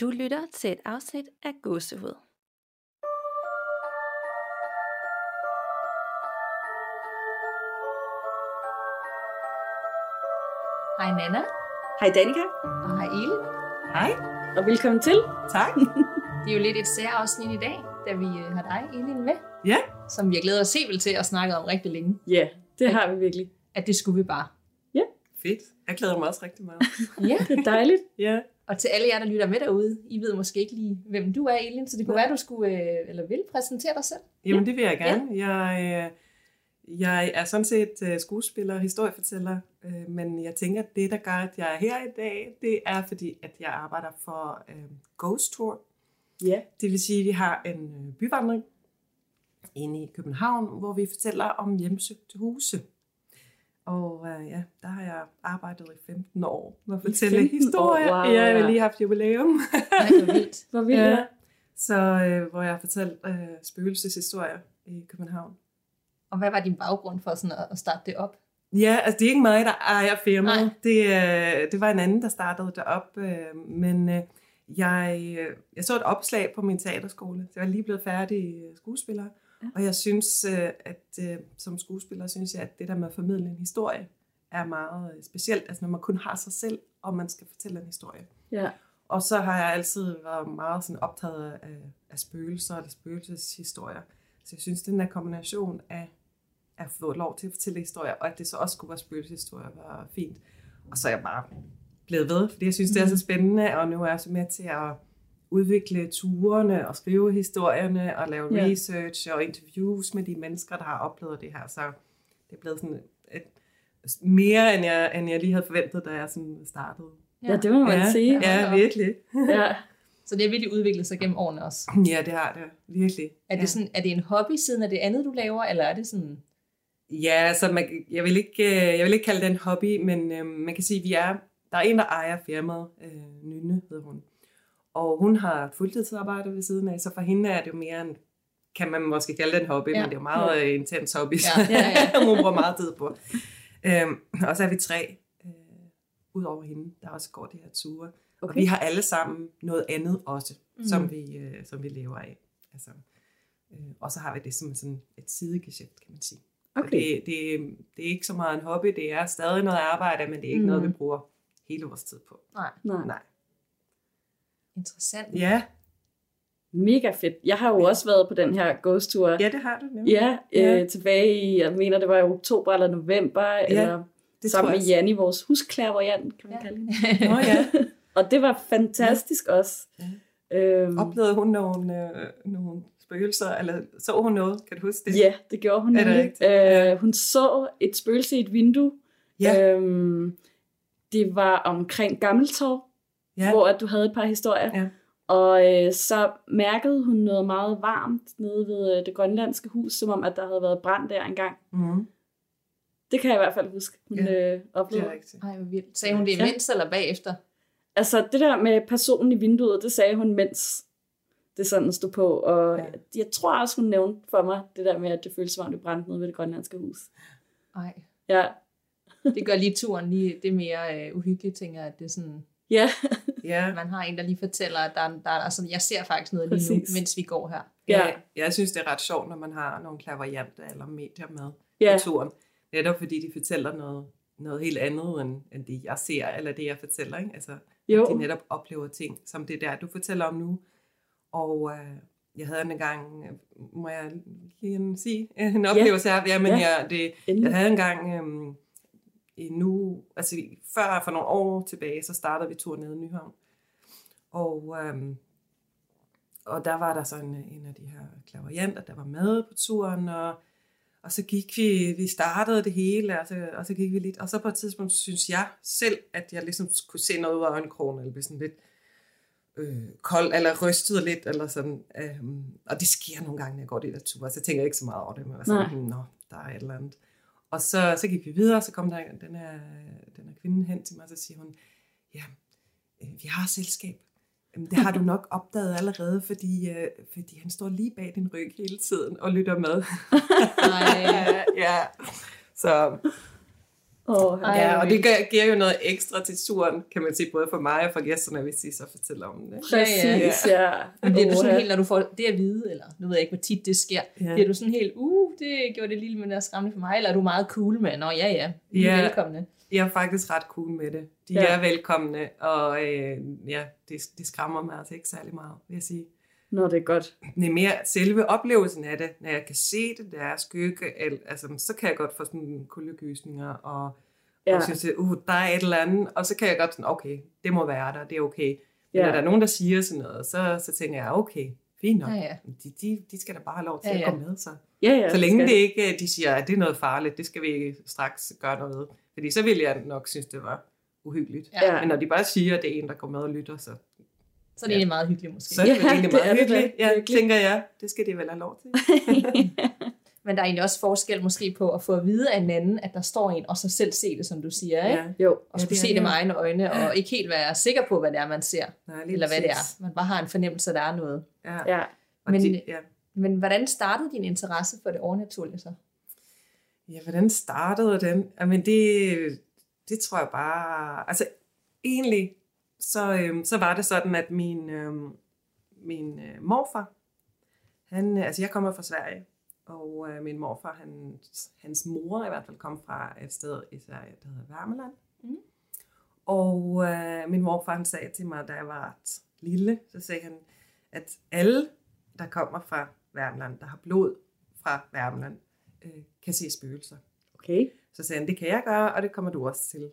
Du lytter til et afsnit af Gåsehud. Hej Nana, Hej Danika, og hej Elin. Hej. og velkommen til. Tak. Det er jo lidt et særafsnit i dag, da vi øh, har dig, Elin, med. Ja. Som vi har glædet os helt vildt til at snakke om rigtig længe. Ja, det har vi virkelig. At det skulle vi bare. Fedt. Jeg glæder mig også rigtig meget. Ja, Det er dejligt. Ja. Og til alle jer, der lytter med derude, I ved måske ikke lige, hvem du er, Elin, så det kunne være, du skulle, øh, eller vil præsentere dig selv. Jamen, det vil jeg gerne. Jeg, øh, jeg er sådan set øh, skuespiller og historiefortæller, øh, men jeg tænker, at det, der gør, at jeg er her i dag, det er fordi, at jeg arbejder for øh, Ghost Tour. Ja. Det vil sige, at vi har en byvandring inde i København, hvor vi fortæller om hjemsøgte huse. Og øh, ja, der har jeg arbejdet i 15 år med at fortælle 15 år, historier. wow, ja, jeg har lige haft jubilæum. Nej, hvor vildt. Hvor vildt. Ja. Ja. Så øh, hvor jeg har fortalt øh, spøgelseshistorier i København. Og hvad var din baggrund for sådan at, at starte det op? Ja, altså det er ikke mig, der ejer firmaet. Nej. Det, øh, det var en anden, der startede det op. Øh, men øh, jeg, øh, jeg så et opslag på min teaterskole. Så jeg var lige blevet færdig øh, skuespiller. Og jeg synes, øh, at øh, som skuespiller, synes jeg, at det der med at formidle en historie er meget øh, specielt. Altså når man kun har sig selv, og man skal fortælle en historie. ja. Og så har jeg altid været meget sådan optaget af, af spøgelser eller spøgelseshistorier. Så jeg synes, den der kombination af at få lov til at fortælle historier, og at det så også skulle være spøgelseshistorier, var fint. Og så er jeg bare blevet ved, fordi jeg synes, det er så spændende, og nu er jeg så med til at udvikle turene og skrive historierne og lave Ja. ja. research og interviews med de mennesker, der har oplevet det her. Så det er blevet sådan et, mere, end jeg, end jeg lige havde forventet, da jeg sådan startede. ja, det må man ja, sige. Ja, virkelig. Ja. Så det har virkelig udviklet sig gennem årene også. Ja, det har det. Virkelig. Er det, ja. sådan, er det en hobby siden af det andet, du laver, eller er det sådan... Ja, så man, jeg, vil ikke, øh, jeg vil ikke kalde det en hobby, men øh, man kan sige, at vi er, der er en, der ejer firmaet, øh, Nynne hedder hun. Og hun har et fuldtidsarbejde ved siden af, så for hende er det jo mere en, kan man måske kalde det en hobby, Ja. men det er jo meget ja. intens hobby, så Ja, ja, ja. hun bruger meget tid på. Øhm, og så er vi tre, øh, ud over hende, der også går de her ture. Okay. Og vi har alle sammen noget andet også, mm. som, vi, øh, som vi lever af. Altså, øh, og så har vi det som sådan et sidegeschæft, kan man sige. Okay. Okay. Det, det, det er ikke så meget en hobby, det er stadig noget arbejde, men det er ikke mm. noget, vi bruger hele vores tid på. Nej, Nej. Nej. Interessant. Ja, Mega fedt. Jeg har jo også været på den her ghost tour. ja det har du nemlig. Ja, Ja. øh, tilbage i, jeg mener, det var i oktober eller november, ja, eller det sammen med. Janni, vores husklærevoyant, kan man Ja. kalde hende. Nå ja. Og det var fantastisk også. Øhm, Oplevede hun nogle, øh, nogle spøgelser, eller så hun noget? Kan du huske det? Ja, det gjorde hun Er det? Ja. Øh, hun så et spøgelse i et vindue. Ja. Øhm, det var omkring Gammeltorv, ja. ja. hvor at du havde et par historier. Ja. Og øh, så mærkede hun noget meget varmt nede ved øh, det grønlandske hus, som om at der havde været brand der engang. Mm, Det kan jeg i hvert fald huske, hun Ja, øh, det oplevede. er rigtigt. Ej, vildt. Sagde hun det Ja. imens eller bagefter? Altså det der med personen i vinduet, det sagde hun, mens det sådan stod på. Og ja. Ja. jeg tror også, hun nævnte for mig det der med, at det føltes som om det brændte nede ved det grønlandske hus. Nej, Ja, det gør lige turen lige, det er mere øh, uhyggeligt, tænker jeg, at det er sådan, ja, Ja. man har en, der lige fortæller, at der, er- der er sådan, jeg ser faktisk noget lige nu, Præcis. mens vi går her. Ja. ja. Jeg synes, det er ret sjovt, når man har nogle klaverjanter eller medier med ja. på turen. Netop fordi de fortæller noget, noget helt andet, end, end det jeg ser, eller det jeg fortæller. Ikke? Altså, Jo. de netop oplever ting, som det der, du fortæller om nu. Og øh, jeg havde en gang, øh, må jeg lige sige, en oplevelse her. Ja, men Ja. jeg, det, Endelig. jeg havde en gang øh, i nu, altså før for nogle år tilbage, så startede vi tur nede i Nyhavn. Og, øh, og der var der så en, en af de her klaverianter, der var med på turen, og, og så gik vi, vi startede det hele, og så, og så gik vi lidt, og så på et tidspunkt synes jeg selv, at jeg ligesom kunne se noget ud af øjenkrogen, eller blive sådan lidt øh, kold, eller rystet lidt, eller sådan. Øhm, og det sker nogle gange, når jeg går de der ture, så jeg tænker ikke så meget over det, men jeg var sådan, Nej. "Hmm, nå, der er et eller andet. Og så, så gik vi videre, så kom der den her, den her kvinde hen til mig, og så siger hun, ja, øh, vi har selskab. Jamen, det har du nok opdaget allerede, fordi, øh, fordi han står lige bag din ryg hele tiden og lytter med. Nej, ja, så Oh, Ej, Ja, og det gør, giver jo noget ekstra til turen, kan man sige, både for mig og for gæsterne, hvis de så fortæller om det. Præcis, ja. Men bliver du sådan helt, når du får det at vide, eller nu ved jeg ikke, hvor tit det sker, Ja. bliver du sådan helt, uh, det gjorde det lille, men der skræmmende for mig, eller er du meget cool med, nå ja, ja, er Ja. velkomne. Jeg er faktisk ret cool med det. De Ja. ja. er velkomne, og øh, ja, det, det skræmmer mig altså ikke særlig meget, vil jeg sige. Nå, det er godt. Det er mere selve oplevelsen af det, når jeg kan se det, der er skygge, el- altså, så kan jeg godt få sådan kuldegysninger, og, ja. Og synes, at uh, der er et eller andet, og så kan jeg godt sådan, okay, det må være der, det er okay. Men Ja. når der er nogen, der siger sådan noget, så, så tænker jeg, okay, fint nok. Ja, ja. De, de, de skal da bare have lov til Ja, at ja. gå med, så. Ja, ja. Så længe skal- det ikke, de siger, at det er noget farligt, det skal vi ikke straks gøre noget ved. Fordi så ville jeg nok synes, det var uhyggeligt. Ja. Men når de bare siger, at det er en, der går med og lytter, så, Så er det egentlig meget hyggeligt måske. så er det Ja, egentlig det er meget det hyggeligt. Ja, virkelig. tænker jeg. Det skal de vel have lov til. Men der er egentlig også forskel måske på at få at vide af en anden, at der står en, og så selv se det, som du siger, ikke? Ja. Jo. Og Ja, skulle det er se det det. med egne øjne, og ikke helt være sikker på, hvad det er, man ser, Nej, eller hvad det er. Man bare har en fornemmelse, at der er noget. Ja. Ja. Men- de, ja. Men hvordan startede din interesse for det overnaturlige så? ja, hvordan startede den? Jamen det, det tror jeg bare... Altså egentlig, så, øhm, så var det sådan, at min, øhm, min øh, morfar, han, øh, altså jeg kommer fra Sverige, og øh, min morfar, han, hans mor i hvert fald, kom fra et sted i Sverige, der hedder Värmeland. Mhm. Og øh, min morfar, han sagde til mig, da jeg var lille, så sagde han, at alle, der kommer fra Värmland, der har blod fra Värmland, øh, kan se spøgelser. Okay. Så sagde han, det kan jeg gøre, og det kommer du også til.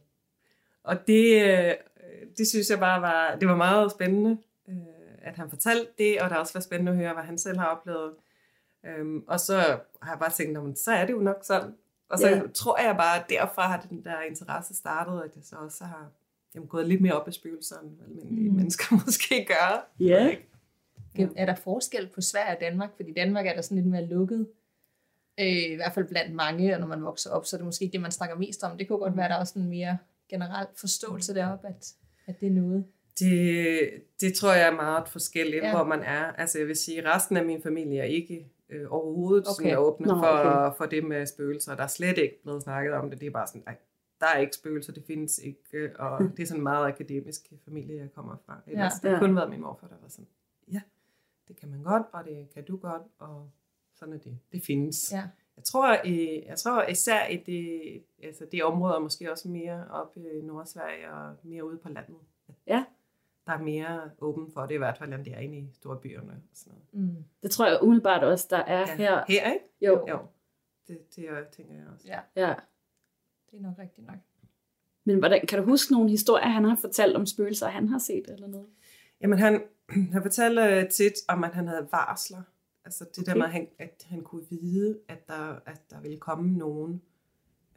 Og det, øh, det synes jeg bare var, det var meget spændende, øh, at han fortalte det, og det har også været spændende at høre, hvad han selv har oplevet. Øhm, og så har jeg bare tænkt, "Nå, men så er det jo nok sådan. Og så yeah. tror jeg bare, at derfra har den der interesse startet, at jeg så også har jamen, gået lidt mere op i spøgelser, end almindelige Mm. mm. mennesker måske gør. Ja. Ikke? Ja. Er der forskel på Sverige og Danmark? Fordi i Danmark er der sådan lidt mere lukket. Øh, I hvert fald blandt mange, og når man vokser op, så er det måske ikke det, man snakker mest om. Det kunne godt være, at der er også en mere generel forståelse deroppe, at, at det er noget. Det, det tror jeg er meget forskelligt, Ja. hvor man er. Altså jeg vil sige, resten af min familie er ikke øh, overhovedet Okay. sådan åbne Nå, for, okay. for det med spøgelser. Der er slet ikke blevet snakket om det. Det er bare sådan, nej, der er ikke spøgelser, det findes ikke. Og det er sådan en meget akademisk familie, jeg kommer fra. Ellers Ja. det har Ja. kun været min morfar, der var sådan, ja, det kan man godt, og det kan du godt, og sådan er det. Det findes. Ja. Jeg tror, i, jeg tror især i det, altså det område, måske også mere op i Nordsverige og mere ude på landet. at Ja. Der er mere åben for det, i hvert fald, end det er inde i store byerne. Og sådan noget. Mm. Det tror jeg umiddelbart også, der er Ja. her. Her, ikke? Jo. Jo. Det, det er- tænker jeg også. Ja, Ja. det er nok rigtigt nok. Men hvordan, kan du huske nogle historier, han har fortalt om spøgelser, han har set eller noget? Jamen, han, han fortalte øh, tit om, at han havde varsler. Altså det okay. der med, at han, at han kunne vide, at der, at der ville komme nogen,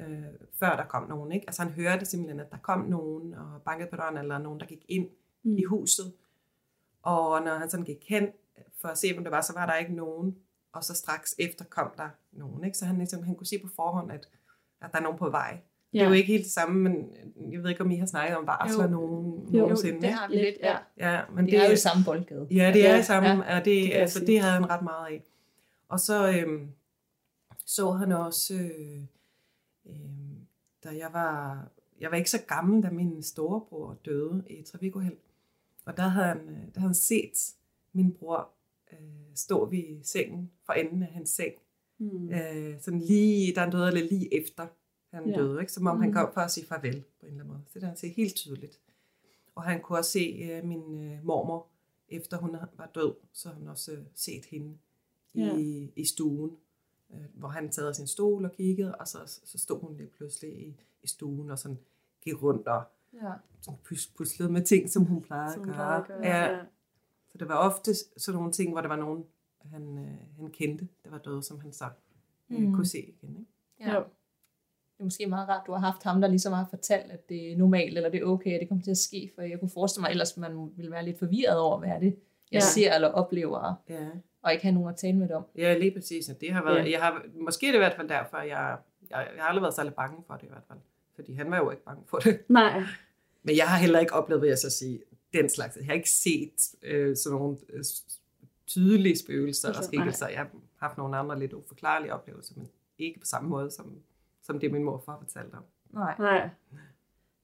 øh, før der kom nogen. Ikke? Altså han hørte simpelthen, at der kom nogen og bankede på døren, eller nogen, der gik ind Mm. i huset. Og når han sådan gik hen for at se, hvem det var, så var der ikke nogen. Og så straks efter kom der nogen. Ikke? Så han, ligesom, han kunne se på forhånd, at, at der er nogen på vej. Ja. Det er jo ikke helt det samme, men jeg ved ikke, om I har snakket om varsler Jo. nogen Jo, nogensinde. det har vi lidt, ja. Ja, men Det er jo i samme boldgade. Ja, det er Ja, i samme, ja. og det, det, altså, det havde han ret meget af. Og så øhm, så han også, øh, øhm, da jeg var, jeg var ikke så gammel, da min storebror døde i et trafikuheld. Og der havde han, øh, der havde han set min bror øh, stå ved sengen, for enden af hans seng. Mm. Øh, sådan lige, der han døde, eller lige efter han Ja. ja. døde, ikke? som om mm. han kom for at sige farvel på en eller anden måde. Det der han se helt tydeligt. Og han kunne også se øh, min øh, mormor, efter hun var død, så har han også øh, set hende Ja. i, i stuen, øh, hvor han sad af sin stol og kiggede, og så, så stod hun lige pludselig i, i stuen og sådan gik rundt og Ja. sådan pus, puslede med ting, som hun plejede Som at gøre. plejede at gøre, Ja, ja. så det var ofte sådan nogle ting, hvor der var nogen, han, øh, han kendte, der var døde, som han så øh, Mm. kunne se igen. Ikke? Ja. Jo. Det er måske meget rart, du har haft ham, der ligesom har fortalt, at det er normalt, eller det er okay, at det kommer til at ske, for jeg kunne forestille mig, ellers man ville være lidt forvirret over, hvad er det, jeg Ja. ser eller oplever, Ja. og ikke have nogen at tale med det om. Ja, lige præcis. Det har været, Ja. ja. jeg har, måske er det i hvert fald derfor, jeg, jeg, jeg har aldrig været særlig bange for det i hvert fald. Fordi han var jo ikke bange for det. Nej. Men jeg har heller ikke oplevet, vil jeg så sige, den slags. Jeg har ikke set øh, sådan nogle øh, tydelige spøgelser og Altså, skikkelser. Jeg har haft nogle andre lidt uforklarlige oplevelser, men ikke på samme måde, som, som det min morfar fortalte om. Nej. Nej.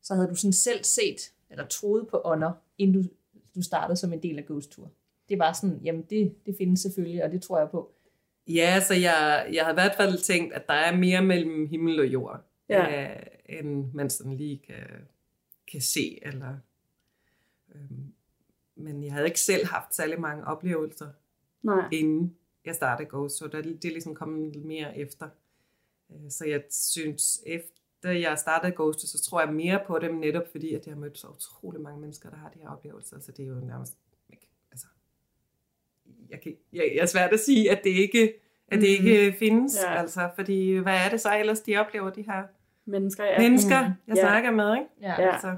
Så havde du sådan selv set, eller troet på ånder, inden du, du startede som en del af Ghost Tour. Det var sådan, jamen det, det findes selvfølgelig, og det tror jeg på. Ja, så jeg, jeg har i hvert fald tænkt, at der er mere mellem himmel og jord, Ja. øh, end man sådan lige kan, kan se. Eller, øhm, men jeg havde ikke selv haft særlig mange oplevelser, Nej. inden jeg startede Ghost, så det, det er ligesom kommet lidt mere efter. Øh, Så jeg synes, efter jeg startede Ghost, så tror jeg mere på dem, netop fordi, at jeg har mødt så utrolig mange mennesker, der har de her oplevelser, så det er jo nærmest ikke, altså, jeg, kan, jeg, jeg er svært at sige, at det ikke, at det ikke findes, Ja. altså, fordi hvad er det så ellers, de oplever, de her Mennesker, ja. mennesker, jeg Ja. snakker med, ikke? Ja. Ja. Altså,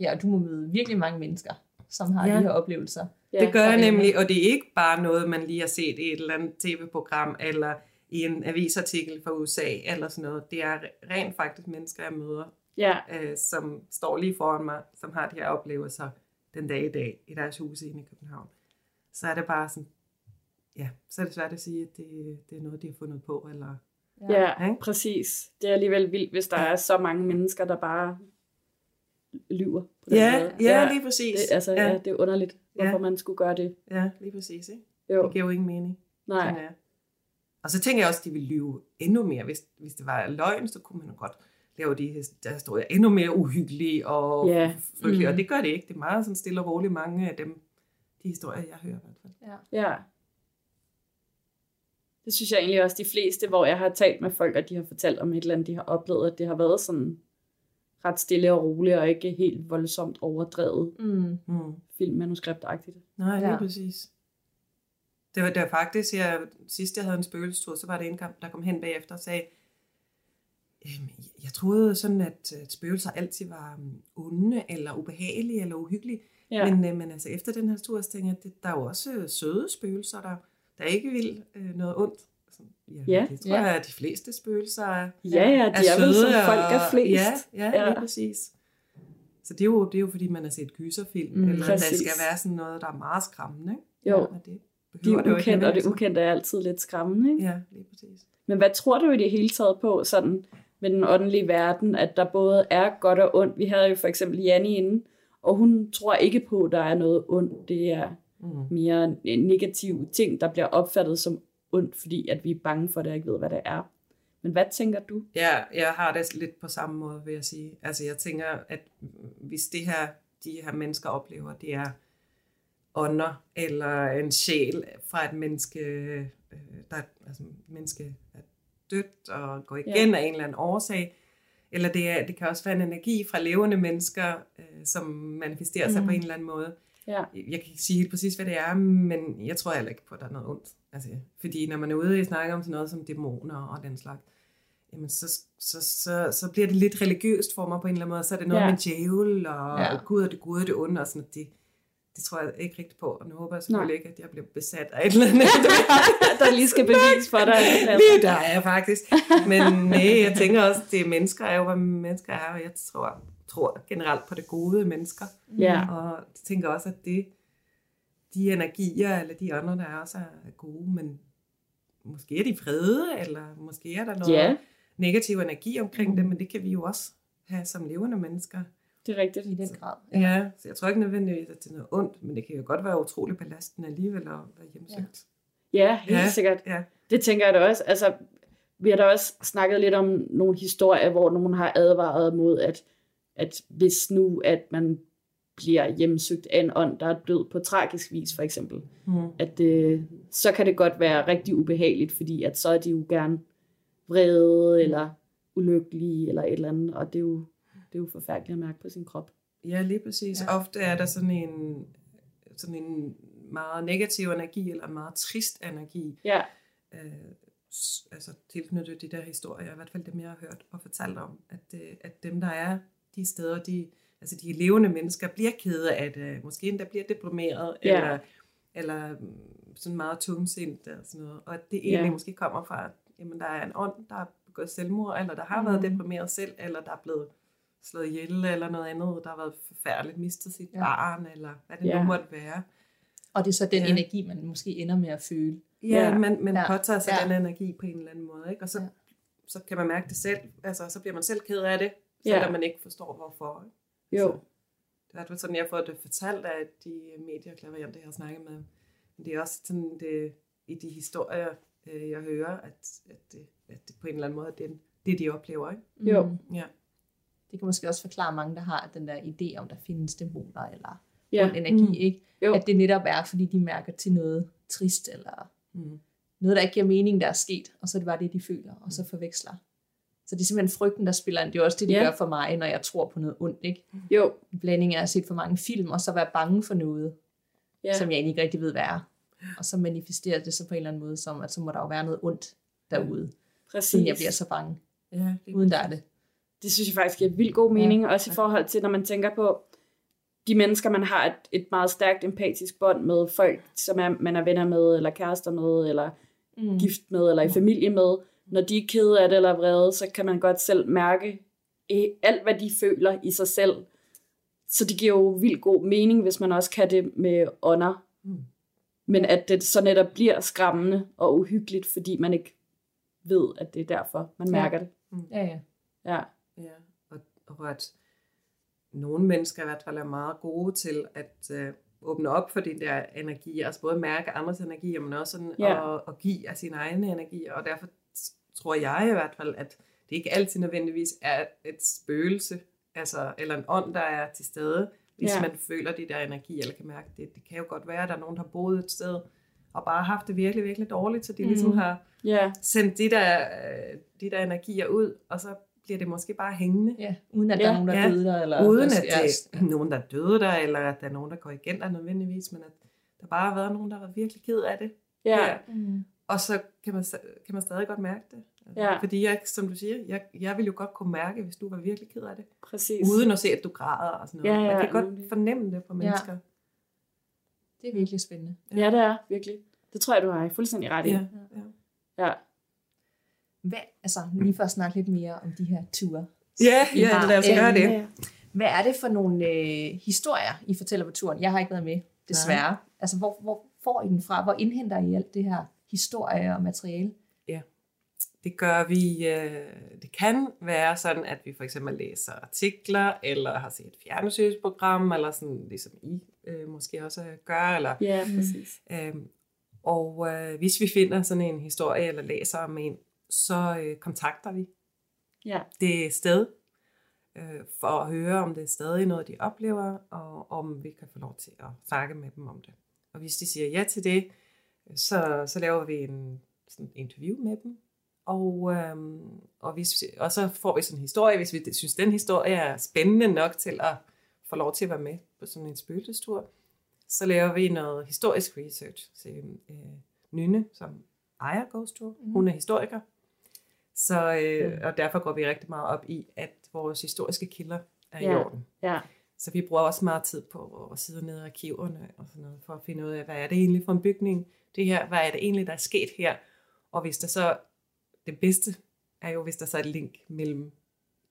ja, og du må møde virkelig mange mennesker, som har Ja. de her oplevelser. Ja. Det gør jeg nemlig, og det er ikke bare noget, man lige har set i et eller andet tv-program, eller i en avisartikel fra USA, eller sådan noget. Det er re- rent faktisk mennesker, jeg møder, Ja, øh, som står lige foran mig, som har de her oplevelser den dag i dag i deres huse inde i København. Så er det bare sådan, ja, så er det svært at sige, at det, det er noget, de har fundet på, eller ja, Ikke? præcis. Det er alligevel vildt, hvis der er så mange mennesker, der bare lyver på den Ja, måde. ja, lige præcis. Det, altså, ja. ja, ja, det er underligt, hvorfor Ja. man skulle gøre det. ja, lige præcis. Ikke? Jo, Det giver jo ingen mening. nej. Sådan er. Og så tænker jeg også, at de ville lyve endnu mere. Hvis, hvis det var løgn, så kunne man jo godt lave de her der historier endnu mere uhyggelige og Ja. frygtelige. Mm. Og det gør det ikke. Det er meget sådan stille og roligt mange af dem, de historier, jeg hører i hvert fald. Ja. Ja. Det synes jeg egentlig også de fleste, hvor jeg har talt med folk, og de har fortalt om et eller andet, de har oplevet, at det har været sådan ret stille og roligt, og ikke helt voldsomt overdrevet Mm. Mm. filmmanuskriptagtigt. Nej, lige Ja. ja. præcis. Det var, det var faktisk, jeg, sidst jeg havde en spøgelsestur, så var det en, der kom hen bagefter og sagde, "Øhm, jeg troede sådan, at, spøgelser altid var um, onde, eller ubehagelige, eller uhyggelige. Ja. Men, øh, men altså efter den her tur, så tænkte jeg, at der er jo også øh, søde spøgelser, der, der ikke vil øh, noget ondt. Så, ja, Ja. det tror Ja. jeg, at de fleste spøgelser er, ja, ja, de er, vel som folk er flest. Ja, ja, Ja. ja. Lige præcis. Så det er, jo, det er jo fordi, man har set gyserfilm, Mm, eller præcis. der skal være sådan noget, der er meget skræmmende. Ikke? Jo, Men det de er ukendte, og det ukendte er altid lidt skræmmende. Ikke? Ja, lige præcis. Men hvad tror du i det hele taget på sådan med den åndelige verden, at der både er godt og ondt? Vi havde jo for eksempel Janne inde, og hun tror ikke på, at der er noget ondt. Det er Mm. mere negative ting, der bliver opfattet som ondt, fordi at vi er bange for det og ikke ved, hvad det er. Men hvad tænker du? Ja, jeg har det lidt på samme måde, vil jeg sige. Altså, jeg tænker, at hvis det her, de her mennesker oplever, det er ånder eller en sjæl fra et menneske, øh, der altså, menneske er dødt og går igen ja. af en eller anden årsag, eller det, er, det kan også være en energi fra levende mennesker, øh, som manifesterer sig Mm. på en eller anden måde. Ja, Jeg kan ikke sige helt præcis, hvad det er, men jeg tror heller ikke på, at der er noget ondt. Altså, fordi når man er ude og snakke om sådan noget som dæmoner og den slags, jamen så, så, så, så bliver det lidt religiøst for mig på en eller anden måde. Så er det noget Ja. med djævel og Ja. ja. Gud og det gode og det onde og sådan noget. Det, det tror jeg ikke rigtigt på, og nu håber jeg selvfølgelig ikke, at jeg bliver besat af et eller andet. der lige skal bevise for dig. Lige der er jeg faktisk. Men nej, jeg tænker også, det er mennesker er jo, hvad mennesker er, og jeg tror, tror generelt på det gode mennesker. Ja, Og jeg tænker også, at det, de energier, eller de andre, der er også er gode, men måske er de vrede, eller måske er der noget ja, negativ energi omkring Mm. dem, men det kan vi jo også have som levende mennesker. Det er rigtigt. I den grad. Ja, så jeg tror ikke nødvendigvis, at det er noget ondt, men det kan jo godt være utrolig belastende alligevel at være hjemsøgt. Ja, helt Ja, sikkert. ja. Det tænker jeg da også. Altså, vi har da også snakket lidt om nogle historier, hvor nogen har advaret mod, at, at hvis nu, at man bliver hjemsøgt af en ånd, der er død på tragisk vis, for eksempel, Mm. at øh, så kan det godt være rigtig ubehageligt, fordi at så er de jo gerne vrede, eller ulykkelige, eller et eller andet, og det er jo, det er jo forfærdeligt at mærke på sin krop. Ja, lige præcis. Ja. Ofte er der sådan en, sådan en meget negativ energi, eller en meget trist energi, Ja, øh, altså tilknyttet de der historier, i hvert fald dem, jeg har hørt og fortalt om, at, øh, at dem, der er de steder, de, altså de levende mennesker, bliver kede af det, måske endda bliver deprimeret, Ja. eller, eller mm, sådan meget tungsindt og sådan noget, og at det egentlig Ja. måske kommer fra, at jamen, der er en ånd, der har begået selvmord, eller der har Mhm. været deprimeret selv, eller der er blevet slået ihjel, eller noget andet, der har været forfærdeligt, mistet sit Ja. ja. barn, eller hvad det Ja. nu måtte være. Og det er så den Ja. energi, man måske ender med at føle. Ja, Ja. ja. man, man Ja. ja. påtager sig Ja. ja. den energi på en eller anden måde, ikke? og så, Ja. ja. så kan man mærke det selv, altså så bliver man selv ked af det, Ja. selvom man ikke forstår hvorfor. ikke? Jo. Så, det er hvert sådan, jeg har fået det fortalt af de medier klaverante, jeg har snakket med. Men det er også sådan, det, i de historier, øh, jeg hører, at, at, det, at det på en eller anden måde er det, det de oplever. Ikke? Jo. Ja. Det kan måske også forklare mange, der har den der idé om, der findes dæmoner eller Ja. ond energi, Mm. ikke? Jo. At det netop er, fordi de mærker til noget trist, eller Mm. noget, der ikke giver mening, der er sket, og så er det bare det, de føler, og så forveksler. Så det er simpelthen frygten, der spiller ind. Det er også det, de Ja. gør for mig, når jeg tror på noget ondt, ikke? Jo. En blanding af at have set for mange film, og så være bange for noget, Ja. ja. som jeg egentlig ikke rigtig ved, hvad er. Og så manifesterer det så på en eller anden måde, som at så må der jo være noget ondt derude, Præcis. siden jeg bliver så bange, Ja, det uden der er det. Det synes jeg faktisk giver vildt god mening, ja. også i forhold til, når man tænker på de mennesker, man har et, et meget stærkt empatisk bånd med, folk, som er, man er venner med, eller kærester med, eller Mm. gift med, eller i familie med. Når de er kede af det eller vrede, så kan man godt selv mærke alt, hvad de føler i sig selv. Så det giver jo vildt god mening, hvis man også kan det med ånder. Mm. Men at det så netop bliver skræmmende og uhyggeligt, fordi man ikke ved, at det er derfor, man Ja. mærker det. Ja, ja. Ja. Ja, og, og at nogle mennesker i hvert fald er meget gode til at øh, åbne op for de der energier, altså både mærke andres energier, men også sådan Ja. at, at give af sine egne energier, og derfor tror jeg i hvert fald, at det ikke altid nødvendigvis er et spøgelse, altså, eller en ånd, der er til stede, hvis Ja. man føler de der energier, eller kan mærke det. Det kan jo godt være, at der er nogen, der har boet et sted, og bare haft det virkelig, virkelig dårligt, så de mm. ligesom har Ja, sendt de der, øh, de der energier ud, og så bliver det måske bare hængende. ja. Uden at Ja. der er nogen, der Ja. døde der, eller Uden at det er nogen, der døde der, eller at der er nogen, der går igen der nødvendigvis, men at der bare har været nogen, der var virkelig ked af det. ja, her. Mm. Og så kan man, kan man stadig godt mærke det. Ja. Fordi jeg, som du siger, jeg, jeg vil jo godt kunne mærke, hvis du var virkelig ked af det. præcis. Uden at se, at du græder og sådan noget. Ja, ja, man kan godt nemlig. fornemme det på mennesker. Det er virkelig spændende. Ja, det er virkelig. Det tror jeg, du har fuldstændig ret i. Ja, ja. ja. Hvad, altså, lige for at snakke lidt mere om de her ture. Ja, I ja, har. lad os gøre det. Hvad er det for nogle øh, historier, I fortæller på turen? Jeg har ikke været med, desværre. Altså, hvor, hvor får I den fra? Hvor indhenter I alt det her historie og materiale? Det gør vi, øh, det kan være sådan, at vi for eksempel læser artikler, eller har set et fjernsynsprogram, eller sådan, ligesom I øh, måske også gør, eller Ja, præcis. Øhm, og øh, hvis vi finder sådan en historie eller læser om en, så øh, kontakter vi Ja, det sted øh, for at høre, om det er stadig noget, de oplever, og om vi kan få lov til at snakke med dem om det. Og hvis de siger ja til det, så, så laver vi en sådan interview med dem. Og, øhm, og, hvis, og så får vi sådan en historie, hvis vi synes, den historie er spændende nok til at få lov til at være med på sådan en spøgelsestur, så laver vi noget historisk research til øh, Nynne, som ejer Ghost Tour. Mhm. Hun er historiker. Så, øh, og derfor går vi rigtig meget op i, at vores historiske kilder er Ja. i orden. ja, Så vi bruger også meget tid på at sidde nede i arkiverne og sådan noget, for at finde ud af, hvad er det egentlig for en bygning, det her, hvad er det egentlig, der er sket her. Og hvis der så, det bedste er jo, hvis der så er et link mellem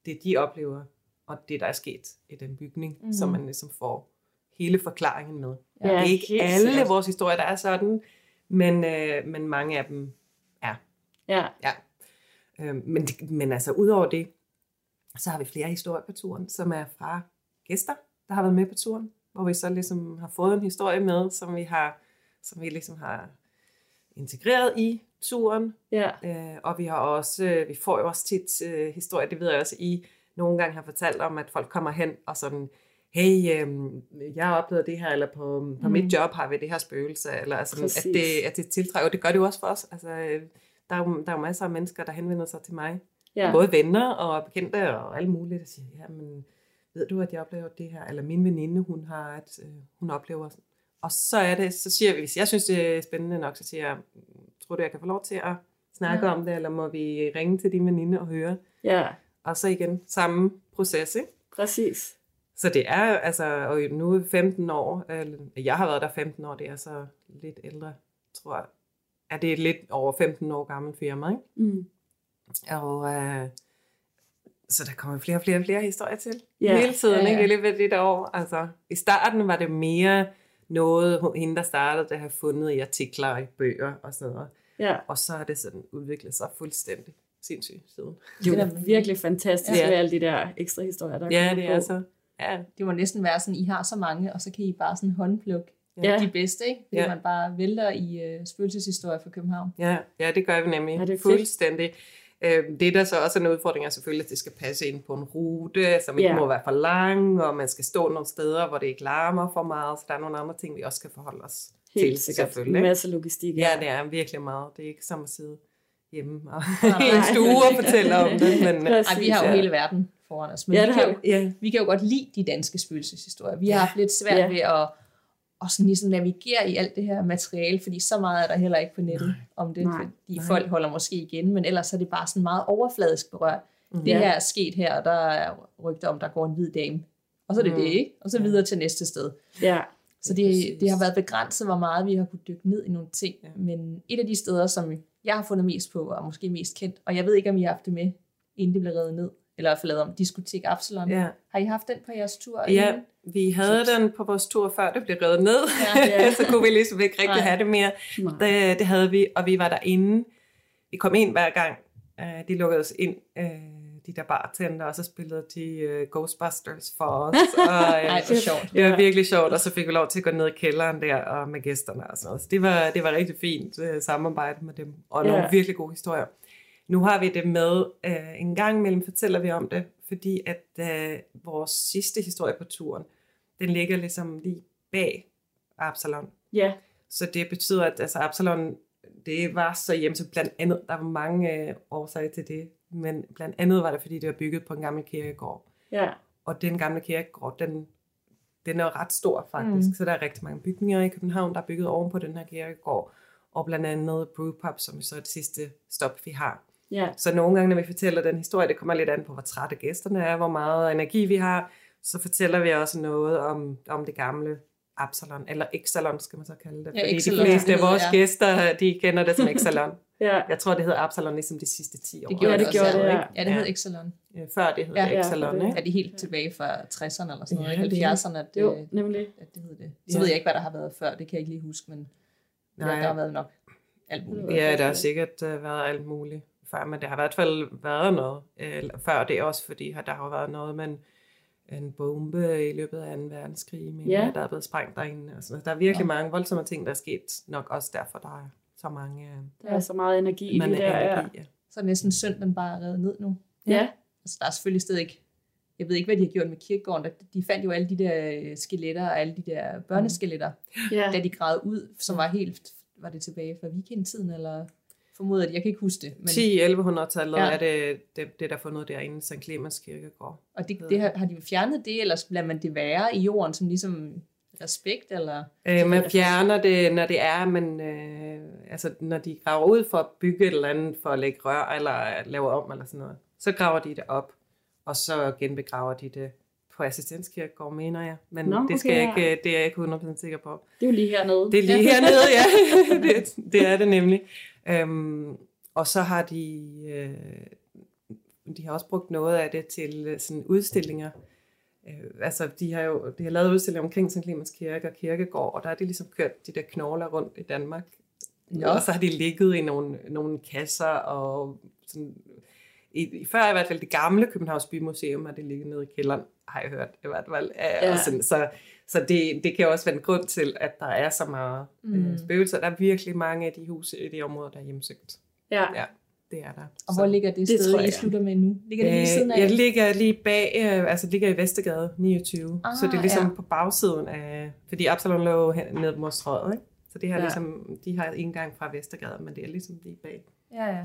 det, de oplever, og det, der er sket i den bygning, mm. så man ligesom får hele forklaringen med. Ja, det er ikke alle sikkert. vores historier, der er sådan, men, øh, men mange af dem er. ja, Ja. Øh, men, men altså, udover det, så har vi flere historier på turen, som er fra gæster, der har været med på turen, hvor vi så ligesom har fået en historie med, som vi har, som vi ligesom har integreret i turen. ja, Øh, og vi har også, øh, vi får jo også tit øh, historier, det ved jeg også, I nogle gange har fortalt om, at folk kommer hen og sådan, hey, øh, jeg har oplevet det her, eller på, på mm. mit job har vi det her spøgelse, eller altså, at Præcis. det, at det tiltrækker, og det gør det jo også for os. Altså, øh, der, er jo, der er jo masser af mennesker, der henvender sig til mig, ja, både venner og bekendte og alle mulige, der siger, ja, men ved du, at jeg oplever det her, eller min veninde, hun har, at øh, hun oplever sådan. Og så er det, så siger vi, hvis jeg synes, det er spændende nok, så siger jeg, tror du, jeg kan få lov til at snakke Ja. om det, eller må vi ringe til din veninde og høre? ja, Og så igen, samme proces, ikke? præcis. Så det er altså, og nu er vi 15 år, eller, jeg har været der 15 år, det er så lidt ældre, tror jeg. Er det et lidt over 15 år gammelt firma, ikke? Mm. Og øh, så der kommer flere og flere og flere historier til. Yeah. Hele tiden, yeah, ikke? I løbet af det år. Altså, I starten var det mere noget, hende der startede det, har fundet i artikler og i bøger og sådan noget. Ja, Og så er det sådan udviklet sig fuldstændig. sindssyg siden. Det er der virkelig fantastisk Ja. med alle de der ekstra historier, der Ja, kommer det er på. så. Ja, Det må næsten være sådan, I har så mange, og så kan I bare sådan håndplukke Ja. de bedste, ikke? Fordi Ja. man bare vælter i uh, spøgelseshistorier fra København. ja, ja, det gør vi nemlig. Ja, det er. Fuldstændig. Øhm, Det, der så også er en udfordring, er selvfølgelig, at det skal passe ind på en rute, som ikke Ja. må være for lang, og man skal stå nogle steder, hvor det ikke larmer for meget, så der er nogle andre ting, vi også skal forholde os Helt til, sikkert. En selvfølgelig. masse logistik. Ja, det er virkelig meget. Det er ikke som at sidde hjemme og i en stue og fortælle om det. Men, øh, Præcis, Ej, vi har jo ja. hele verden foran os, men Ja, vi, kan jo, ja, vi kan jo godt lide de danske spøgelseshistorier. Vi har haft lidt svært Ja. ved at og sådan ligesom navigere i alt det her materiale, fordi så meget er der heller ikke på nettet Nej. om det, Nej. fordi Nej. folk holder måske igen, men ellers er det bare sådan meget overfladisk berørt. Mhm. Det Ja. her er sket her, og der er rygter om, der går en hvid dame. Og så er det Mm. det, ikke? Og så videre til næste sted. Ja. Så det, det har været begrænset, hvor meget vi har kunne dykke ned i nogle ting. Ja. Ja. Men et af de steder, som jeg har fundet mest på, og måske mest kendt, og jeg ved ikke, om I har haft det med, inden det blev reddet ned, eller lavet om, Diskotek Absalon. ja. Har I haft den på jeres tur? ja, inden? vi havde den på vores tur, før det blev revet ned. Ja, ja. så kunne vi ligesom ikke rigtig Nej. have det mere. Nej. Det, det havde vi, og vi var derinde. Vi kom ind hver gang. Uh, de lukkede os ind, uh, de der bartender, og så spillede de uh, Ghostbusters for os. Og, Ej, hvor sjovt. Det var virkelig sjovt, og så fik vi lov til at gå ned i kælderen der og med gæsterne og sådan noget. Så det var, det var rigtig fint samarbejde med dem, og nogle Ja. virkelig gode historier. Nu har vi det med, uh, en gang imellem fortæller vi om det, fordi at uh, vores sidste historie på turen, den ligger ligesom lige bag Absalon. Ja. Så det betyder, at altså, Absalon, det var så hjemme, så blandt andet, der var mange øh, årsager til det, men blandt andet var det, fordi det var bygget på en gammel kirkegård. Ja. Og den gamle kirkegård, den, den er ret stor faktisk, mm. så der er rigtig mange bygninger i København, der er bygget oven på den her kirkegård, og blandt andet Brewpub, som er så det sidste stop, vi har. Ja. Så nogle gange, når vi fortæller den historie, det kommer lidt an på, hvor trætte gæsterne er, hvor meget energi vi har, så fortæller vi også noget om, om det gamle Absalon, eller Exalon skal man så kalde det. Ja, fordi Exalon, de fleste af det vores jeg. gæster, de kender det som Exalon. Ja. Jeg tror, det hedder Absalon ligesom de sidste 10 år. Det gjorde Ja, det, det også gjorde det, ikke? ja. Ja, det hed Ja. Excelon. Øh, Før det hed Ja, ja, ja, Exalon, det- ikke? Er de helt tilbage fra 60'erne eller sådan noget, Ja, ikke? det er- 70'erne, at det, Jo, nemlig. at det hed det. Så Ja. ved jeg ikke, hvad der har været før, det kan jeg ikke lige huske, men ja, Nej. der har været nok alt muligt. Ja, der har sikkert uh, været alt muligt før, men det har i hvert fald været noget øh, før det også, fordi der har jo været noget med en, en bombe i løbet af 2. verdenskrig, men Ja. ja. der er blevet sprængt derinde. Og sådan. Der er virkelig Ja. ja. mange voldsomme ting, der er sket, nok også derfor, der er så mange øh, Der er så meget energi i det der. Ja. energi. Ja. Så er næsten synd, den bare er reddet ned nu. ja. Altså, der er selvfølgelig stadig ikke, jeg ved ikke, hvad de har gjort med kirkegården. Der- De fandt jo alle de der øh, skeletter og alle de der børneskeletter, ja. da de gravede ud, som var helt, var det tilbage fra vikingtiden, eller formodet, jeg kan ikke huske det. Men, 10-1100-tallet Ja. er det, det, det, der er fundet derinde, St. Clemens Kirkegård. og det, det har, har de fjernet det, eller lader man det være i jorden, som ligesom respekt, eller? Øh, man fjerner det, når det er, men øh, altså, når de graver ud for at bygge et eller andet, for at lægge rør eller lave om eller sådan noget, så graver de det op, og så genbegraver de det på assistenskirkegård, mener jeg. Men Nå, det, skal okay, jeg ikke, det er jeg ikke 100% sikker på. Det er jo lige hernede. Det er lige hernede, ja. det, det er det nemlig. Øhm, og så har de, øh, de har også brugt noget af det til øh, sådan udstillinger. Øh, altså, de har jo de har lavet udstillinger omkring St. Clemens Kirke og Kirkegård, og der har de ligesom kørt de der knogler rundt i Danmark. Nå. Og så har de ligget i nogle, nogle kasser, og sådan, i, i før i hvert fald det gamle Københavns Bymuseum, har det ligget nede i kælderen, har jeg hørt i hvert fald. Ja. Ja. Og sådan, så så det, det kan også være en grund til, at der er så meget mm. Øh, spøgelser. Der er virkelig mange af de huse i de områder, der er hjemsøgt. Ja. Ja, det er der. Og Så- hvor ligger det, Det det sted, tror I jeg. slutter med nu? Ligger det lige ved siden Øh, af? jeg ligger lige bag, øh, altså ligger i Vestergade 29, Ah, så det er ligesom ja. på bagsiden af, fordi Absalon lå nede på Mostrøget, ikke? Så det her ja. ligesom, de har indgang fra Vestergade, men det er ligesom lige bag. Ja, ja.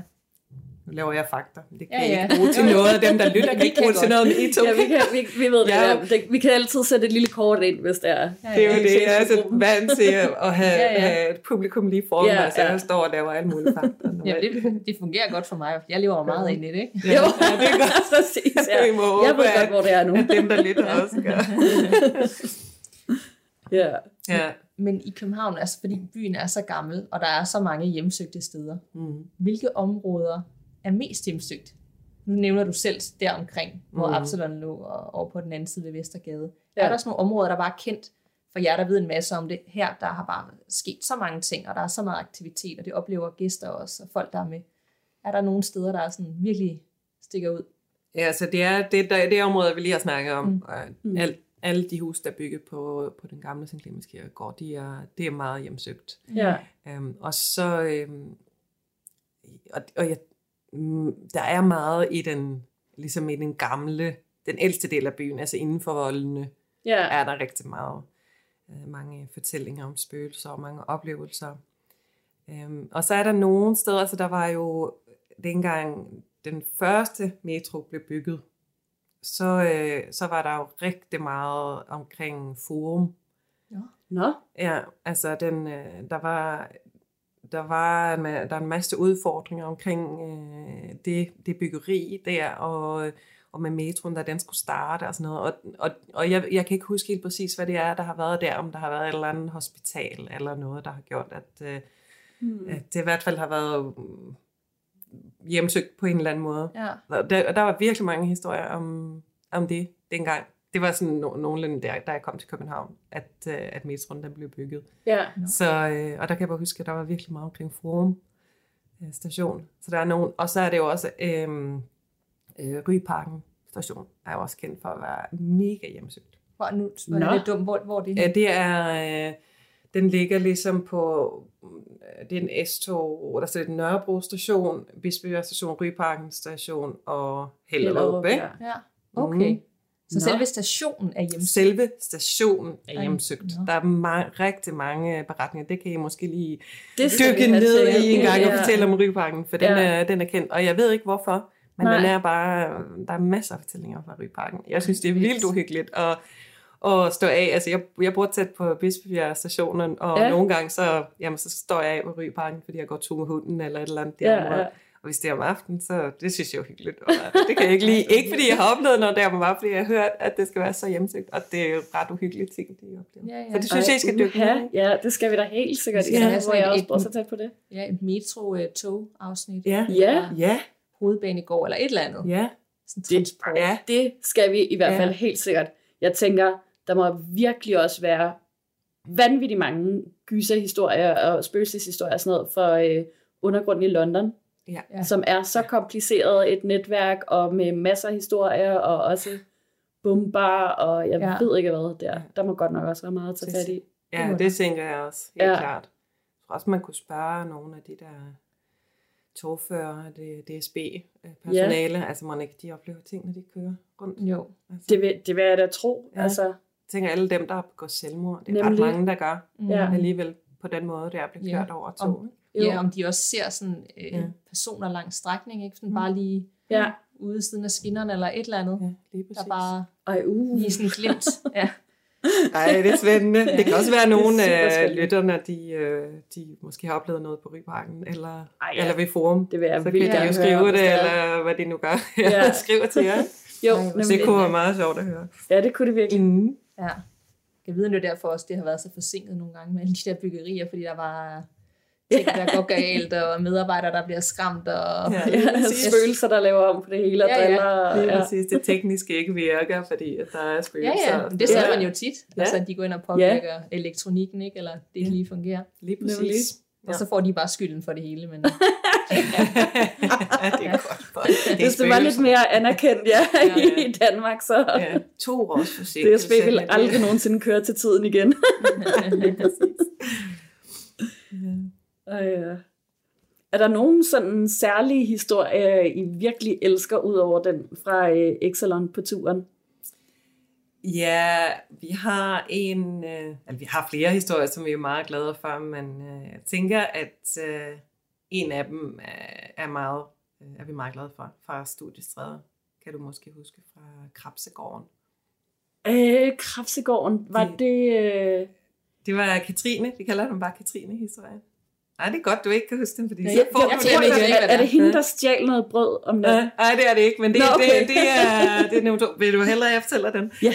Nu laver jeg fakta. Det kan Ja, ja, ja. ja. ikke bruge til noget af dem, der lytter. Det kan ikke bruge til noget med I to. Ja, vi, kan, vi, vi ved det, Ja. der. det. Vi kan altid sætte et lille kort ind, hvis det er. ja, Det er jo ja. det, jeg er så vant til at have, Ja, ja. have et publikum lige foran Ja, mig, så ja. jeg står og laver alle mulige fakta. Ja, det, det fungerer godt for mig. Jeg lever meget ind i det, ikke? Jo, ja, det er godt. Præcis, ja. Vi må håbe, Jeg ved godt, hvor det er nu. at dem, der lytter, også gør. Ja. Ja. Men i København, altså fordi byen er så gammel, og der er så mange hjemsøgte steder, Mm. hvilke områder er mest hjemsøgt? Nu nævner du selv der omkring, hvor Mm. Absalon lå, og over på den anden side ved Vestergade. Ja. Er der sådan nogle områder, der bare er kendt for jer, der ved en masse om det? Her, der har bare sket så mange ting, og der er så meget aktivitet, og det oplever gæster også, og folk, der er med. Er der nogle steder, der er sådan virkelig stikker ud? Ja, så det er det, der, det område, vi lige har snakket om. Mm. Mm. Mm. Al, alle de huse, der er bygget på, på den gamle St. Clemens Kirkegård, de er, det er meget hjemsøgt. Ja. Um, og så, um, og, og jeg, mm, der er meget i den, ligesom i den gamle, den ældste del af byen, altså inden for voldene, Ja. er der rigtig meget, uh, mange fortællinger om spøgelser og mange oplevelser. Um, og så er der nogle steder, så der var jo dengang den første metro blev bygget, så, øh, så var der jo rigtig meget omkring forum. Nå. Ja, altså den, øh, der var der var en, der er en masse udfordringer omkring øh, det, det byggeri der, og, og med metroen, da den skulle starte og sådan noget. Og, og, og jeg, jeg kan ikke huske helt præcis, hvad det er, der har været der, om der har været et eller andet hospital eller noget, der har gjort, at, øh, Hmm. at det i hvert fald har været mm, hjemsøgt på en eller anden måde. Ja. Og der, og der var virkelig mange historier om, om det dengang. Det var sådan no, nogenlunde der, da jeg kom til København, at, uh, at metroen den blev bygget. Ja. Så, øh, og der kan jeg bare huske, at der var virkelig meget omkring Forum øh, station. Så der er nogen, og så er det jo også øh, øh, Ryparken station, er jo også kendt for at være mega hjemsøgt. Hvor, nu var Nå. det lidt dumt, hvor, hvor det Ja, det er, øh, den ligger ligesom på, øh, det er en S-tog, der står Nørrebro station, Bispebjerg station, Ryparken station og Hellerup. Hellerup, ikke? ja. Ja, okay. Mm. Så Nå. selve stationen er hjemme. Selve stationen er hjemsøgt. nå. Der er ma- rigtig mange beretninger. Det kan I måske lige Det dykke ned i en gang og Ja. fortælle om Ryparken, for den, Ja. er, den er kendt. Og jeg ved ikke hvorfor, men Nej. den er bare, der er masser af fortællinger fra Ryparken. Jeg synes, det er vildt uhyggeligt at, at stå af. Altså, jeg, jeg bor tæt på Bispebjerg stationen, og Ja. ja. nogle gange så, jamen, så står jeg af på Ryparken, fordi jeg går tur med hunden eller et eller andet Ja, derovre. ja. Og hvis det er om aftenen, så det synes jeg er hyggeligt. Og det kan jeg ikke lide. Ikke fordi jeg har oplevet noget der, men bare fordi jeg har hørt, at det skal være så hjemsøgt. Og det er jo ret uhyggelige ting, de oplever. Ja, ja. Så det synes jeg, I skal dykke ned Ja, i. ja, det skal vi da helt sikkert. Ja, hvor sådan jeg også bor så tæt på det. Ja, et metro-tog-afsnit. Ja. Ja, Ja, Hovedbanegård eller et eller andet. ja, Sådan Det- ja. det skal vi i hvert Ja. fald helt sikkert. Jeg tænker, der må virkelig også være vanvittigt mange gyserhistorier og spøgelseshistorier og sådan noget for øh, undergrunden i London, Ja. Som er så kompliceret et netværk og med masser af historier og også bomber og jeg Ja. ved ikke hvad der. Der må godt nok også være meget at tage fat i. Ja, det tænker jeg også, helt Ja. klart. Jeg tror også, man kunne spørge nogle af de der togførere, det DSB-personale, ja. altså man ikke, de oplever ting, når de kører rundt. Jo. Altså, Det vil, det vil jeg da tro. Ja. Altså, tænker alle dem, der begået selvmord, det er Nemlig. ret mange, der gør Mm. Ja. alligevel på den måde, det er blevet Ja. kørt over tog. Ja, om de også ser sådan øh, Ja. personer langs strækning, ikke? Sådan Mm. bare lige ja. ude siden af skinnerne eller et eller andet. Ja, lige præcis. Der bare Ej, uh. lige sådan glimt. ja. Ej, det er spændende. Det kan også være, at nogle af lytterne, de, øh, de måske har oplevet noget på Ryparken, eller, Ej, ja. eller ved Forum. Det vil jeg Så kan de jo høre, skrive hvis det, det er. eller hvad de nu gør. Ja. Ja. Skriver til jer. Jo, Ej. Det kunne være meget sjovt at høre. Ja, det kunne det virkelig. Mm. Ja. Jeg ved, er derfor også, det har været så forsinket nogle gange med alle de der byggerier, fordi der var ting, der går galt, og medarbejdere, der bliver skræmt. Og... Ja. Ja, præcis. spøgelser, der laver om på det hele og Ja, ja. driller. Lige Ja, præcis. Det tekniske ikke virker, fordi at der er Ja, spøgelser. ja, men det ser Ja. man jo tit. Ja. Altså, at de går ind og påvirker ja. elektronikken, ikke? eller det ikke lige fungerer. Lige Nemlig. Præcis. Og så får de bare skylden for det hele. Men... ja, det er godt. for- Det er Hvis det var lidt mere anerkendt ja, Ja, ja. i Danmark, så Ja, to års forsinkelse. DSB vil aldrig nogensinde køre til tiden igen. Øh, er der nogen sådan særlige historie, I virkelig elsker, ud over den fra øh, Exelon på turen? Ja, vi har en, øh, altså vi har flere historier, som vi er meget glade for, men øh, jeg tænker, at øh, en af dem er, er, meget, øh, er vi meget glade for, fra Studiestræde. Kan du måske huske fra Krabsegården? Øh, Krabsegården, var Det- det... Øh... Det var Katrine, vi kalder dem bare Katrine-historien. Nej, det er godt, du ikke kan huske den, fordi Jeg, så jeg, får jeg, jeg det. jeg ved ikke, er, er det det er. hende, der stjal noget brød om Ja, natten? Nej, det er det ikke, men det, Nå, okay. det, det, er, det er nummer to. Vil du hellere, jeg fortæller den? Ja.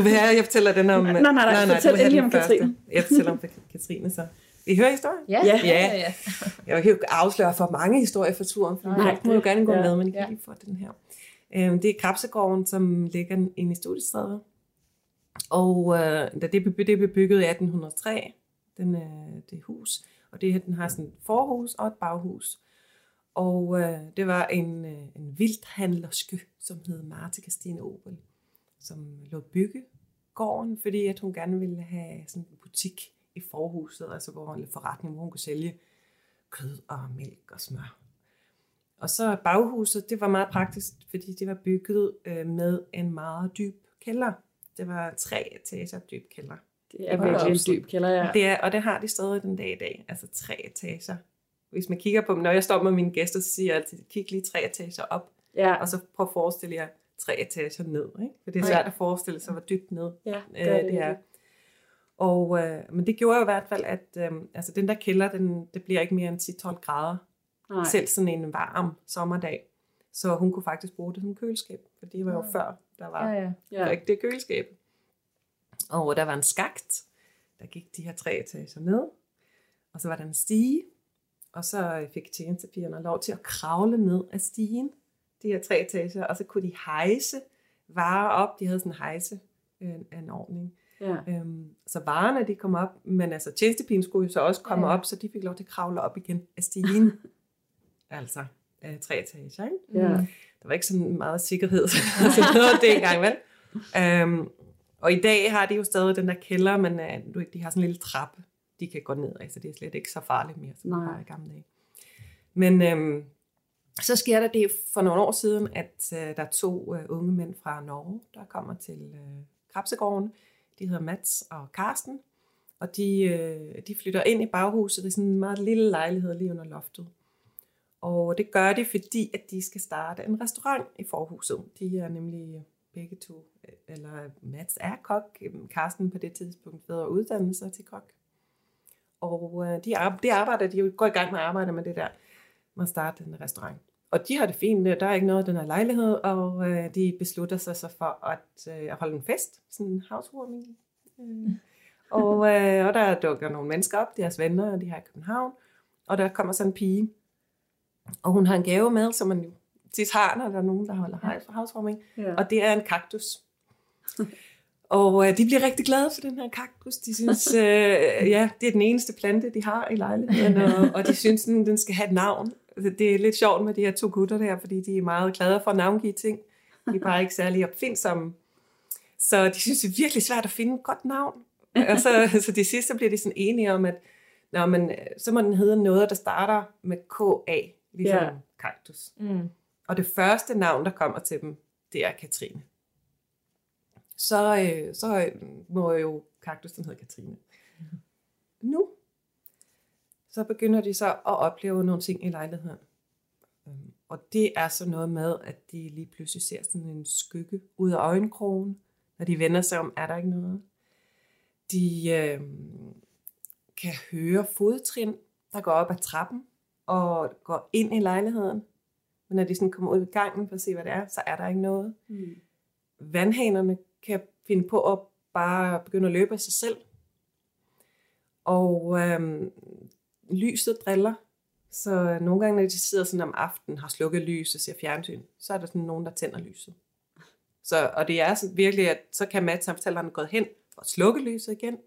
Du vil have, at jeg fortæller den om... Nej, nej, nej, du fortæl vil have endelig om første. Katrine. Jeg fortæller om Katrine så. Vil I høre historien? Ja, Ja. ja. Jeg kan jo ikke afsløre for mange historier fra turen, for Nej, må jo gerne gå ja. med, men I kan Ja. lige få den her. Øhm, det er Krabsegården, som ligger inde i Studiestræde. Og øh, da det, blev, det blev bygget i 1803, den, øh, det hus, og det, her, den har sådan et forhus og et baghus. Og øh, det var en, øh, en vildhandlerske, som hed Marte Christine Opel, som lå bygge gården, fordi at hun gerne ville have sådan en butik i forhuset, altså hvor en forretning, hvor hun kunne sælge kød og mælk og smør. Og så baghuset, det var meget praktisk, fordi det var bygget øh, med en meget dyb kælder. Det var tre etager dyb kælder. Det er virkelig en dyb kælder, ja. Det er, og det har de stadig den dag i dag. Altså tre etager. Hvis man kigger på dem, når jeg står med mine gæster, så siger jeg altid, kig lige tre etager op, Ja, og så prøv at forestille jer tre etager ned. Ikke? For det er svært at forestille sig, hvor dybt ned ja øh, gør det er. Og, øh, men det gjorde jo i hvert fald, at øh, altså den der kælder, den, det bliver ikke mere end 10-12 grader. Nej. Selv sådan en varm sommerdag. Så hun kunne faktisk bruge det som køleskab, for det var jo Ja. før, der var Ja, ja. ja. Ja. ikke det køleskab. Og der var en skagt, der gik de her tre etager ned. Og så var der en stige, og så fik tjenestepigerne lov til at kravle ned af stigen, de her tre etager, og så kunne de hejse varer op. De havde sådan en hejse en, en ordning. Ja. Øhm, så varerne de kom op, men altså tjenestepigen skulle jo så også komme Ja. op, så de fik lov til at kravle op igen af stigen. altså øh, tre etager, ikke? Ja. Der var ikke så meget sikkerhed sådan noget dengang, vel? Øhm, og i dag har de jo stadig den der kælder, men øh, de har sådan en lille trappe, de kan gå ned af, så det er slet ikke så farligt mere, som det Nej. var i gamle dage. Men øhm, så sker der det for nogle år siden, at øh, der er to øh, unge mænd fra Norge, der kommer til øh, Krabsegården. De hedder Mats og Karsten, og de, øh, de flytter ind i baghuset i sådan en meget lille lejlighed lige under loftet. Og det gør de, fordi at de skal starte en restaurant i forhuset. De er nemlig begge to, øh, eller Mats er kok, Karsten på det tidspunkt ved at uddanne sig til kok. Og øh, de, arbejder, det arbejder, de jo går i gang med at arbejde med det der, at starte en restaurant. Og de har det fint, der er ikke noget af den her lejlighed, og øh, de beslutter sig så for at øh, holde en fest, sådan en housewarming. Øh. Og, øh, og der dukker nogle mennesker op, deres venner, og de her i København, og der kommer sådan en pige, og hun har en gave med, som man jo tit har, når der er nogen, der holder house- housewarming, Ja. og det er en kaktus. Og øh, de bliver rigtig glade for den her kaktus. De synes, øh, ja, det er den eneste plante, de har i lejligheden, og, og de synes, den, den skal have et navn. Det er lidt sjovt med de her to gutter der, fordi de er meget glade for at navngive ting. De er bare ikke særlig opfindsomme. Så de synes, det er virkelig svært at finde et godt navn. Og så, så de sidste bliver de sådan enige om, at Nå, men, øh, så må den hedde noget, der starter med K-A, ligesom ja. kaktus. Mm. Og det første navn, der kommer til dem, det er Katrine. Så, øh, så øh, må jo kaktus, den hedder Katrine. Nu, så begynder de så at opleve nogle ting i lejligheden. Øhm, Og det er så noget med, at de lige pludselig ser sådan en skygge ud af øjenkrogen, når de vender sig om, er der ikke noget. De øh, kan høre fodtrin, der går op ad trappen og går ind i lejligheden. Men når de sådan kommer ud i gangen for at se, hvad det er, så er der ikke noget. Mm. Vandhanerne kan finde på at bare begynde at løbe af sig selv. Og øhm, lyset driller. Så nogle gange, når de sidder sådan om aftenen, har slukket lys og ser fjernsyn, så er der sådan nogen, der tænder lyset. Så, og det er sådan virkelig, at så kan Mads samtaleren gået hen og slukke lyset igen,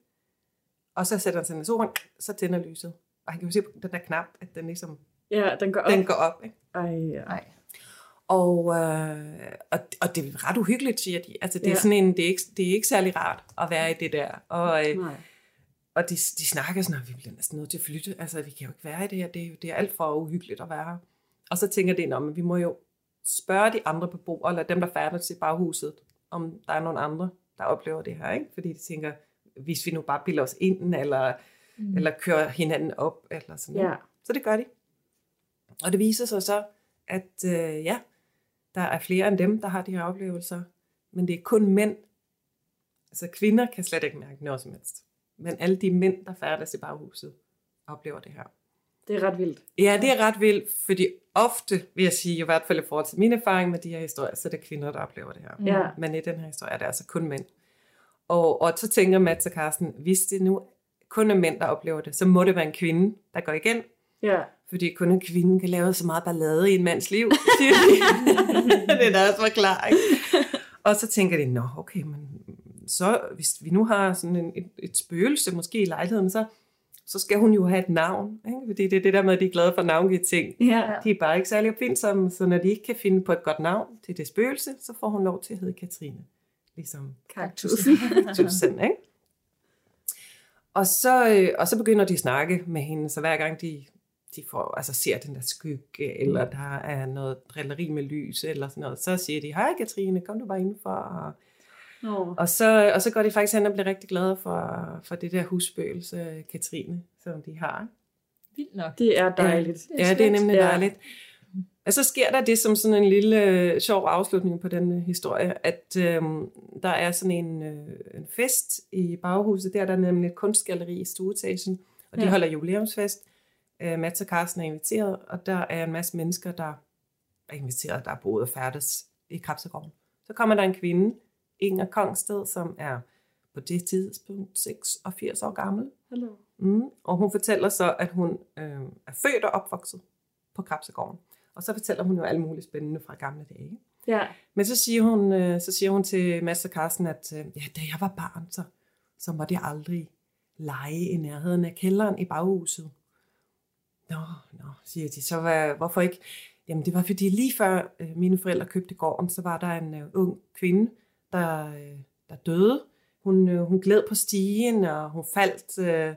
og så sætter han sig ned i sofaen, så tænder lyset. Og han kan jo se på den der knap, at den ligesom, Ja, den går op. den går op. Ikke? Ej, ja. Nej. Og, øh, og, og det er ret uhyggeligt, siger de. Altså, det, er Ja. sådan en, det, er ikke, det er ikke særlig rart at være i det der. Og, øh, Nej. og de, de snakker sådan, at vi bliver næsten nødt til at flytte. Altså, vi kan jo ikke være i det her. Det er, det er alt for uhyggeligt at være her. Og så tænker de, at vi må jo spørge de andre beboere, eller dem, der færdes i baghuset, om der er nogen andre, der oplever det her. Ikke? Fordi de tænker, hvis vi nu bare bilder os ind, eller, Mm. mm. eller kører hinanden op, eller sådan noget. Ja. Så det gør de. Og det viser sig så, at øh, ja, der er flere end dem, der har de her oplevelser, men det er kun mænd. Altså kvinder kan slet ikke mærke noget som helst. Men alle de mænd, der færdes i baghuset, oplever det her. Det er ret vildt. Ja, det er ret vildt, fordi ofte, vil jeg sige, i hvert fald i forhold til min erfaring med de her historier, så er det kvinder, der oplever det her. Ja. Men i den her historie er det altså kun mænd. Og, og så tænker Mats og Carsten, hvis det nu kun er mænd, der oplever det, så må det være en kvinde, der går igen. Ja. Fordi kun en kvinde kan lave så meget ballade i en mands liv, siger de. det er deres forklaring. Og så tænker de, nå okay, men så hvis vi nu har sådan en, et, et spøgelse måske i lejligheden, så, så skal hun jo have et navn, ikke? fordi det er det der med, at de er glade for at navngive ting. Ja. De er bare ikke særlig opfindsomme, så når de ikke kan finde på et godt navn til det spøgelse, så får hun lov til at hedde Katrine. Ligesom Kaktus. tusind, ikke? Og så, øh, og så begynder de at snakke med hende, så hver gang de, de får, altså ser den der skygge, eller der er noget drilleri med lys, eller sådan noget, så siger de, hej Katrine, kom du bare indenfor. Og, Nå. og, så, og så går de faktisk hen og bliver rigtig glade for, for det der husspøgelse, Katrine, som de har. Vildt nok. Det er dejligt. Ja, det er nemlig Ja. dejligt. Og så sker der det som sådan en lille øh, sjov afslutning på den øh, historie, at øh, der er sådan en, øh, en fest i baghuset. Der er der nemlig et kunstgalleri i stueetagen, og de Ja. holder jubilæumsfest. Øh, Mats og Carsten er inviteret, og der er en masse mennesker, der er inviteret, der er boet og færdes i Krabsegården. Så kommer der en kvinde, Inger Kongsted, som er på det tidspunkt 86 år gammel. Hallo. Mm. Og hun fortæller så, at hun øh, er født og opvokset på Krabsegården. Og så fortæller hun jo alt muligt spændende fra gamle dage. Ja. Men så siger hun, øh, så siger hun til Mads og Carsten, at øh, ja, da jeg var barn, så, så måtte jeg aldrig lege i nærheden af kælderen i baghuset. Nå, nå, siger de. Så hvad, hvorfor ikke? Jamen det var fordi lige før øh, mine forældre købte gården, så var der en øh, ung kvinde, der, øh, der døde. Hun, øh, hun gled på stigen, og hun faldt øh,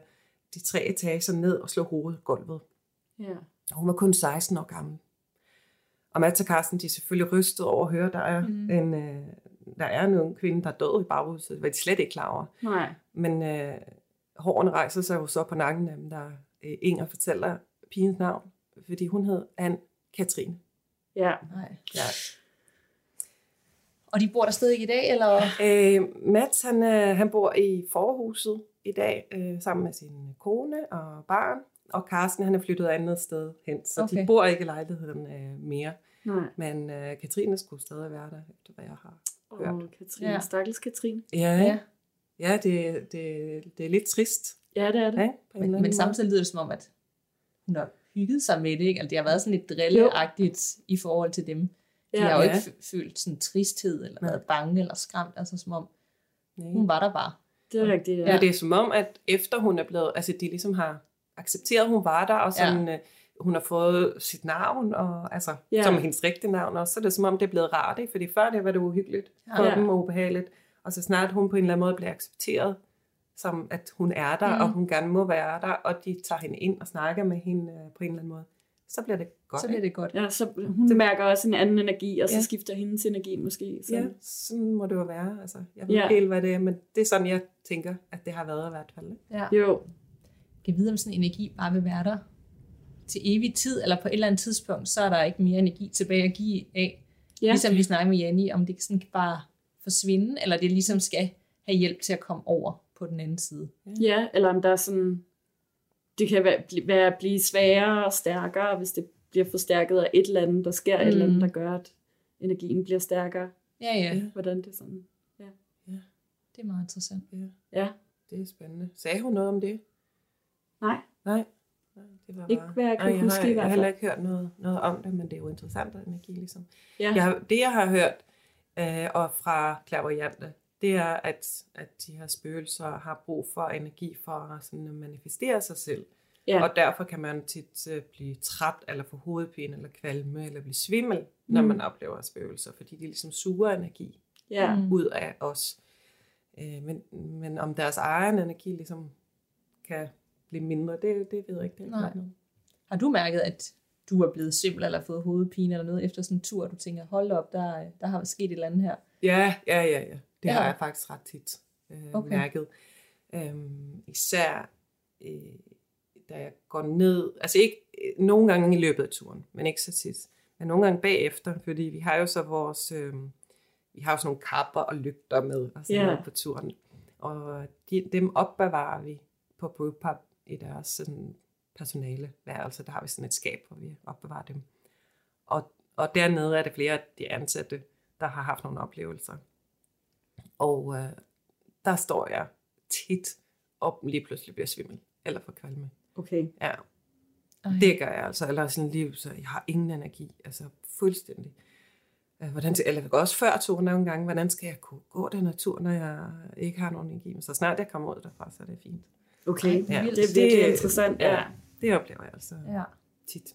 de tre etager ned og slog hovedet i gulvet. Ja. Og Hun var kun 16 år gammel. Og Mads og Carsten, de er selvfølgelig rystet over at høre, der er, Mm. mm. en, øh, der er en ung kvinde, der er død i baghuset. Det var de slet ikke klar over. Nej. Men øh, hårene rejser sig jo så på nakken af dem, der øh, Inger fortæller pigens navn, fordi hun hed Anne Katrine. Ja. Nej. Ja. Og de bor der stadig i dag, eller? Øh, Mats, han, øh, han bor i forhuset i dag, øh, sammen med sin kone og barn. Og Carsten, han er flyttet andet sted hen, så okay. De bor ikke i lejligheden øh, mere. Nej. Men øh, Katrine skulle stadig være der, efter hvad jeg har Åh, hørt. Katrine. Ja. Stakkels Katrine. Ja, Ja. ja. det, det, det er lidt trist. Ja, det er det. Ja, Men, men samtidig lyder det som om, at hun har hygget sig med det, ikke? Altså, det har været sådan lidt drilleagtigt i forhold til dem. De Ja. har jo Ja. ikke følt sådan tristhed, eller Nej. været bange, eller skræmt, altså som om, Nej. hun var der bare. Det er rigtigt, ja. Ja, det er som om, at efter hun er blevet, altså de ligesom har accepteret, at hun var der, og sådan, ja. hun har fået sit navn, og altså, Ja. ja. som hendes rigtige navn også, så er det som om, det er blevet rart, ikke? fordi før det var det uhyggeligt for Ja. ja. dem og ubehageligt, og så snart hun på en eller anden måde bliver accepteret, som at hun er der, Mm. og hun gerne må være der, og de tager hende ind og snakker med hende øh, på en eller anden måde, så bliver det godt. Så bliver det godt. Ja, så hun det mærker også en anden energi, og så Ja. skifter hendes energi måske. Så. Ja, sådan må det jo være. Altså, jeg ved Ja. ikke helt, hvad det er, men det er sådan, jeg tænker, at det har været i hvert fald. Ikke? Ja. Jo, kan vide, om sådan en energi bare vil være der til evig tid, eller på et eller andet tidspunkt, så er der ikke mere energi tilbage at give af. Ja. Ja. Ligesom vi snakker med Janni, om det sådan kan bare forsvinde, eller det ligesom skal have hjælp til at komme over på den anden side. ja, eller om der er sådan, det kan være, være at blive sværere og stærkere, hvis det bliver forstærket af et eller andet, der sker mm. et eller andet, Mm. der gør, at energien bliver stærkere. Ja, ja, Hvordan det er sådan. det er meget interessant. Ja, Ja, det er spændende. Sagde hun noget om det? nej, Nej. Det var ikke bare... hvad jeg kan Ej, jeg huske har, i jeg har hvert heller fald. ikke hørt noget, noget om det, men det er jo interessant at energi, ligesom. Ja. Jeg, det, jeg har hørt, øh, og fra Clairvoyante, det er, at, at de her spøgelser har brug for energi for at, sådan, at manifestere sig selv. Ja. Og derfor kan man tit øh, blive træt, eller få hovedpine, eller kvalme, eller blive svimmel, når Mm. man oplever spøgelser, fordi de ligesom suger energi Ja, Mm. ud af os. Øh, men, men om deres egen energi ligesom kan blive mindre, det, det ved jeg ikke. Det er Nej. Har du mærket, at du er blevet simpel eller fået hovedpine eller noget efter sådan en tur, og du tænker, hold op, der, der har sket et eller andet her? Ja, ja, ja, ja. Det Ja. har jeg faktisk ret tit øh, Okay. mærket. Øhm, især øh, da jeg går ned, altså ikke øh, nogle gange i løbet af turen, men ikke så tit. Men nogle gange bagefter, fordi vi har jo så vores, øh, vi har jo sådan nogle kapper og lygter med og sådan Ja. noget på turen. Og de, dem opbevarer vi på brewpub i deres sådan, personale værelse. Der har vi sådan et skab, hvor vi opbevarer dem. Og, og dernede er det flere af de ansatte, der har haft nogle oplevelser. Og øh, der står jeg tit og lige pludselig bliver svimmel eller for kvalme. okay. Ja, Ej. det gør jeg altså. Eller sådan lige, så jeg har ingen energi. Altså fuldstændig. Øh, Hvordan, eller jeg også før turen nogle gange, hvordan skal jeg kunne gå den her tur, når jeg ikke har nogen energi? Men så snart jeg kommer ud derfra, så er det fint. Okay, ja, vildt. det er virkelig Det- interessant. ja. Ja. Det oplever jeg altså Ja. tit.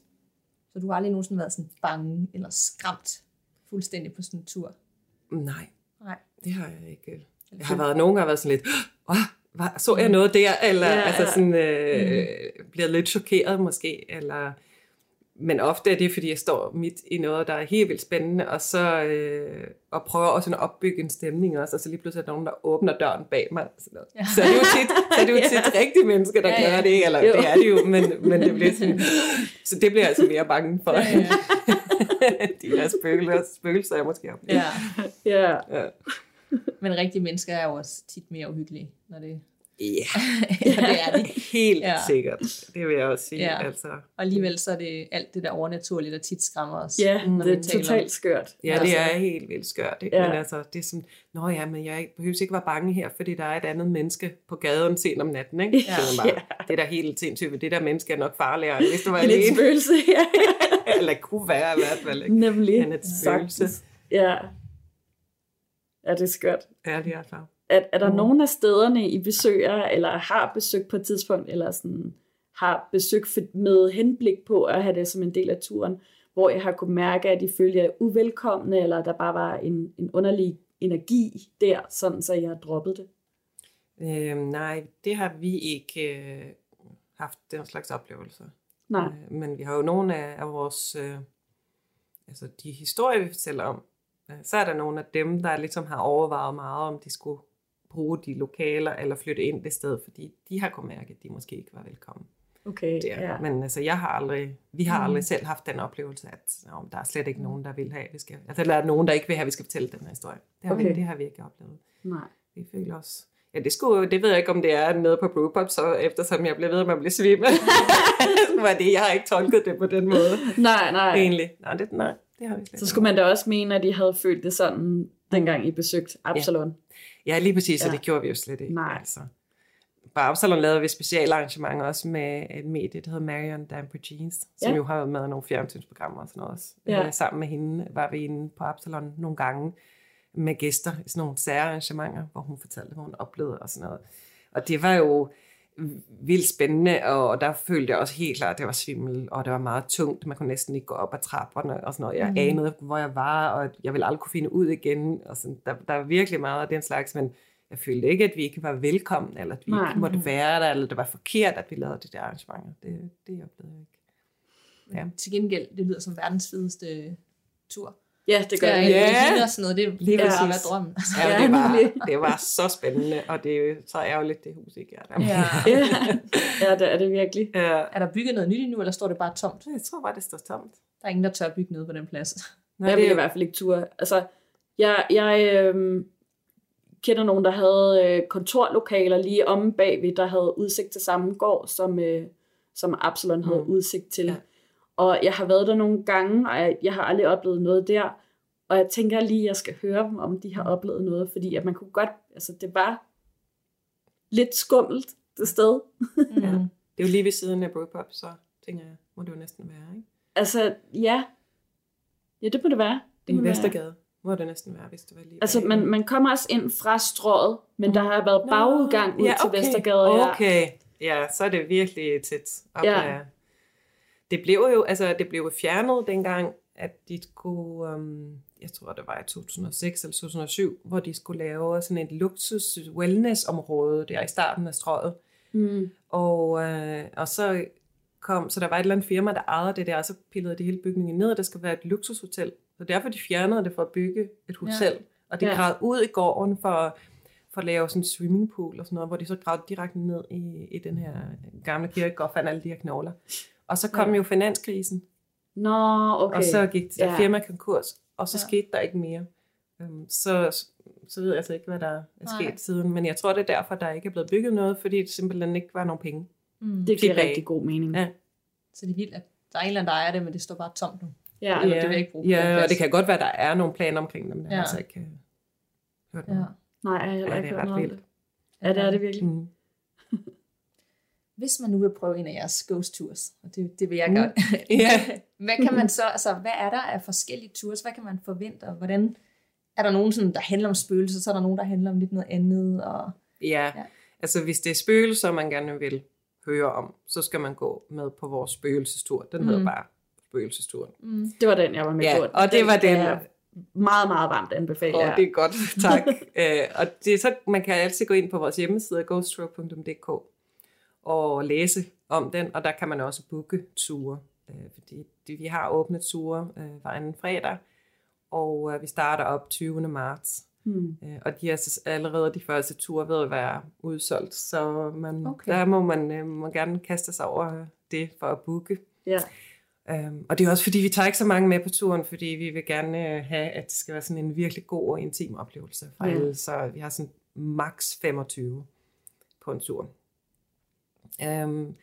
Så du har aldrig nogensinde været sådan bange eller skræmt fuldstændig på sådan en tur? Nej, Nej. det har jeg ikke. Jeg har været, nogle gange været sådan lidt, Åh, så jeg noget der? Eller Ja, ja, altså sådan, øh, bliver lidt chokeret måske. Eller, men ofte er det, fordi jeg står midt i noget, der er helt vildt spændende, og så øh, og prøver også at opbygge en stemning også, og så lige pludselig er der nogen, der åbner døren bag mig. Sådan noget. Ja. Så er det jo tit, så er det jo tit rigtige mennesker, der Ja, ja. gør det, eller Jo. det er det jo, men, men det bliver sådan, så det bliver jeg altså mere bange for. Ja, ja. De der spøgelser, spøgelser jeg måske oplever. ja. Ja. Ja. Men rigtige mennesker er jo også tit mere uhyggelige, når det Ja, ja, det er de. helt Ja. ja. sikkert. Det vil jeg også sige. Ja. Ja. Altså. Og alligevel så er det alt det der overnaturlige, der tit skræmmer os. ja, når det er om- totalt skørt. Ja, Altså. det er helt vildt skørt. Ikke? Ja. Ja. Men altså, det er sådan, nå ja, men jeg behøver ikke være bange her, fordi der er et andet menneske på gaden sent om natten. Ikke? Ja. Man bare, Det er da helt sindssygt, det der menneske er nok farligere, hvis du var alene. spøgelse, ja. Eller kunne være i hvert fald. Ikke? Nemlig. Han er et spøgelse. Ja. Ja, det er skørt. Ja, det er så. Er, er der Mm. nogen af stederne, I besøger, eller har besøgt på et tidspunkt, eller sådan, har besøgt med henblik på at have det som en del af turen, hvor jeg har kunne mærke, at I følger uvelkomne, eller der bare var en, en underlig energi der, sådan så jeg har droppet det? Øhm, nej, det har vi ikke øh, haft den slags oplevelser. Nej. Øh, men vi har jo nogle af, af vores, øh, altså de historier, vi fortæller om, øh, så er der nogle af dem, der ligesom har overvejet meget, om de skulle bruge de lokaler eller flytte ind det sted, fordi de har kunnet mærke, at de måske ikke var velkommen Okay, der. ja. Men altså, jeg har aldrig, vi har Mm. aldrig selv haft den oplevelse, at om der er slet ikke nogen, der vil have, vi skal, altså, eller der er nogen, der ikke vil have, at vi skal fortælle den her historie. Det har, Okay. vi, det har vi ikke oplevet. Nej. Vi føler os... Ja, det, skulle, det ved jeg ikke, om det er nede på Brewpub, så eftersom jeg blev ved med at blive svimmel. var det, jeg har ikke tolket det på den måde. Nej, nej. Egentlig. Nej, det, nej, det har vi slet Så skulle man da også mene, at I havde følt det sådan, dengang I besøgte Absalon. Ja, lige præcis, og Ja. det gjorde vi jo slet ikke. Nej. Altså. På Absalon lavede vi specialarrangementer også med et medie, der hedder Marion Damper Jeans, som Ja. jo har været med i nogle fjernsynsprogrammer og sådan noget også. Ja. Øh, Sammen med hende var vi inde på Absalon nogle gange med gæster i sådan nogle særarrangementer, hvor hun fortalte, hvad hun oplevede og sådan noget. Og det var jo vildt spændende, og der følte jeg også helt klart, at det var svimmel, og det var meget tungt. Man kunne næsten ikke gå op ad trapperne og sådan noget. Jeg mm. anede, hvor jeg var, og jeg ville aldrig kunne finde ud igen. Og sådan, der, der var virkelig meget af den slags, men jeg følte ikke, at vi ikke var velkommen, eller at vi Nej. ikke måtte være der, eller det var forkert, at vi lavede de der arrangementer. Det, det oplevede jeg ikke. Ja. Til gengæld, det lyder som verdens fedeste tur. Ja, det gør Ja, det. Ja. og sådan noget, det Lige det har været drømmen. Ja, Ja, det, var, det var så spændende, og det er jo så ærgerligt, det hus ikke er der. Ja. Ja. ja, det er det virkelig. Ja. Er der bygget noget nyt endnu, eller står det bare tomt? Jeg tror bare, det står tomt. Der er ingen, der tør bygge noget på den plads. Nej, jeg det vil er i hvert fald ikke ture. Altså, jeg, jeg øhm, kender nogen, der havde øh, kontorlokaler lige omme bagved, der havde udsigt til samme gård, som, øh, som Absalon havde Mm. udsigt til. Ja. Og jeg har været der nogle gange, og jeg, jeg har aldrig oplevet noget der. Og jeg tænker lige, at jeg skal høre dem, om de har oplevet noget, fordi at man kunne godt, altså det var lidt skummelt det sted. Mm. Det er jo lige ved siden af Brewpub, så tænker jeg, må det jo næsten være, ikke? Altså, ja. Ja, det må det være. Det I. Vestergade må det næsten være, hvis det var lige Altså, bag. man, man kommer også ind fra strået, men der har været bagudgang ud ja, til okay. Vestergade. Ja. Okay, ja, så er det virkelig tæt op Ja. ja. Det blev jo, altså det blev fjernet dengang, at de skulle, um, jeg tror det var i 2006 eller 2007, hvor de skulle lave sådan et luksus wellness område der i starten af strøget. Mm. Og, øh, og så kom, så der var et eller andet firma, der ejede det der, og så pillede de hele bygningen ned, og der skulle være et luksushotel. Så derfor de fjernede det for at bygge et hotel. Ja. Og de Ja. gravede ud i gården for, for at lave sådan en swimmingpool og sådan noget, hvor de så gravede direkte ned i, i den her gamle kirkegård og fandt alle de her knogler. Og så kom Ja. ja. jo finanskrisen, Nå, okay. og så gik det Ja. ja. firma konkurs, og så Ja. ja. skete der ikke mere. Um, så, så ved jeg altså ikke, hvad der er Nej. sket siden, men jeg tror, det er derfor, der ikke er blevet bygget noget, fordi det simpelthen ikke var nogen penge. Mm. det giver rigtig god mening. Ja. Så det er vildt, at der er en eller anden, der ejer det, men det står bare tomt nu. Ja. Eller det vil jeg ikke bruge Ja, og det kan godt være, der er nogle planer omkring dem, men jeg Ja. har altså ikke øh, hørt Ja. noget. Nej, jeg har Ja, ikke det er hørt ret noget om vildt. det. Ja, det er det virkelig. Mm. Hvis man nu vil prøve en af jeres ghost tours, og det, det vil jeg Mm. godt, Ja. hvad kan man så, altså hvad er der af forskellige tours, hvad kan man forvente, og hvordan, er der nogen, sådan, der handler om spøgelser, så er der nogen, der handler om lidt noget andet, og Ja, Ja. Altså hvis det er spøgelser, man gerne vil høre om, så skal man gå med på vores spøgelsestur. Den hedder Mm. bare spøgelsesturen. Mm. Det var den, jeg var med Ja, på. og det var den. jeg Meget, meget varmt anbefale. Og ja. det er godt, tak. øh, og det er så, man kan altid gå ind på vores hjemmeside, ghostrow.dk, og læse om den, og der kan man også booke ture, øh, fordi det, vi har åbnet ture øh, hver anden fredag, og øh, vi starter op 20. marts. Hmm. Øh, og de er allerede de første ture ved at være udsolgt, så man, Okay. der må man øh, må gerne kaste sig over det for at booke. Ja. Um, og det er også fordi, vi tager ikke så mange med på turen, fordi vi vil gerne øh, have, at det skal være sådan en virkelig god og intim oplevelse for Ja. alle. Så vi har sådan maks 25 på en tur. Um,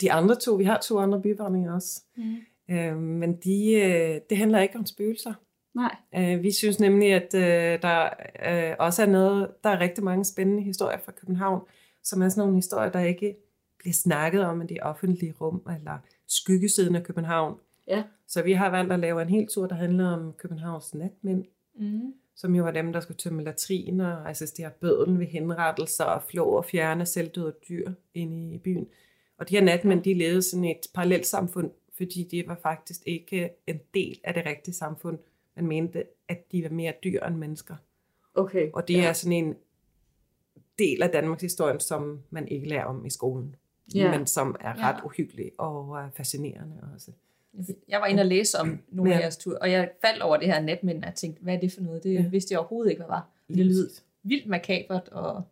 de andre to, vi har to andre byvandringer også, Mm. um, men de, øh, det handler ikke om spøgelser. Nej. Uh, vi synes nemlig, at uh, der uh, også er noget, der er rigtig mange spændende historier fra København, som er sådan nogle historier, der ikke bliver snakket om i det offentlige rum, eller skyggesiden af København. Ja. Så vi har valgt at lave en hel tur, der handler om Københavns natmænd, Mm. Som jo var dem, der skulle tømme latriner, assistere bødlen ved henrettelser og flå og fjerne selvdøde dyr inde i byen. Og de her natmænd, de levede sådan et parallelt samfund, fordi de var faktisk ikke en del af det rigtige samfund. Man mente, at de var mere dyr end mennesker. Okay. Og det ja. er sådan en del af Danmarks historie, som man ikke lærer om i skolen. Ja. Men som er Ja. ret uhyggelig og øh, fascinerende også. Jeg var inde og læse om nogle af Ja. jeres ture, og jeg faldt over det her netmænd, og jeg tænkte, hvad er det for noget? Det Ja. vidste jeg overhovedet ikke, hvad var. Det lød vildt makabert, og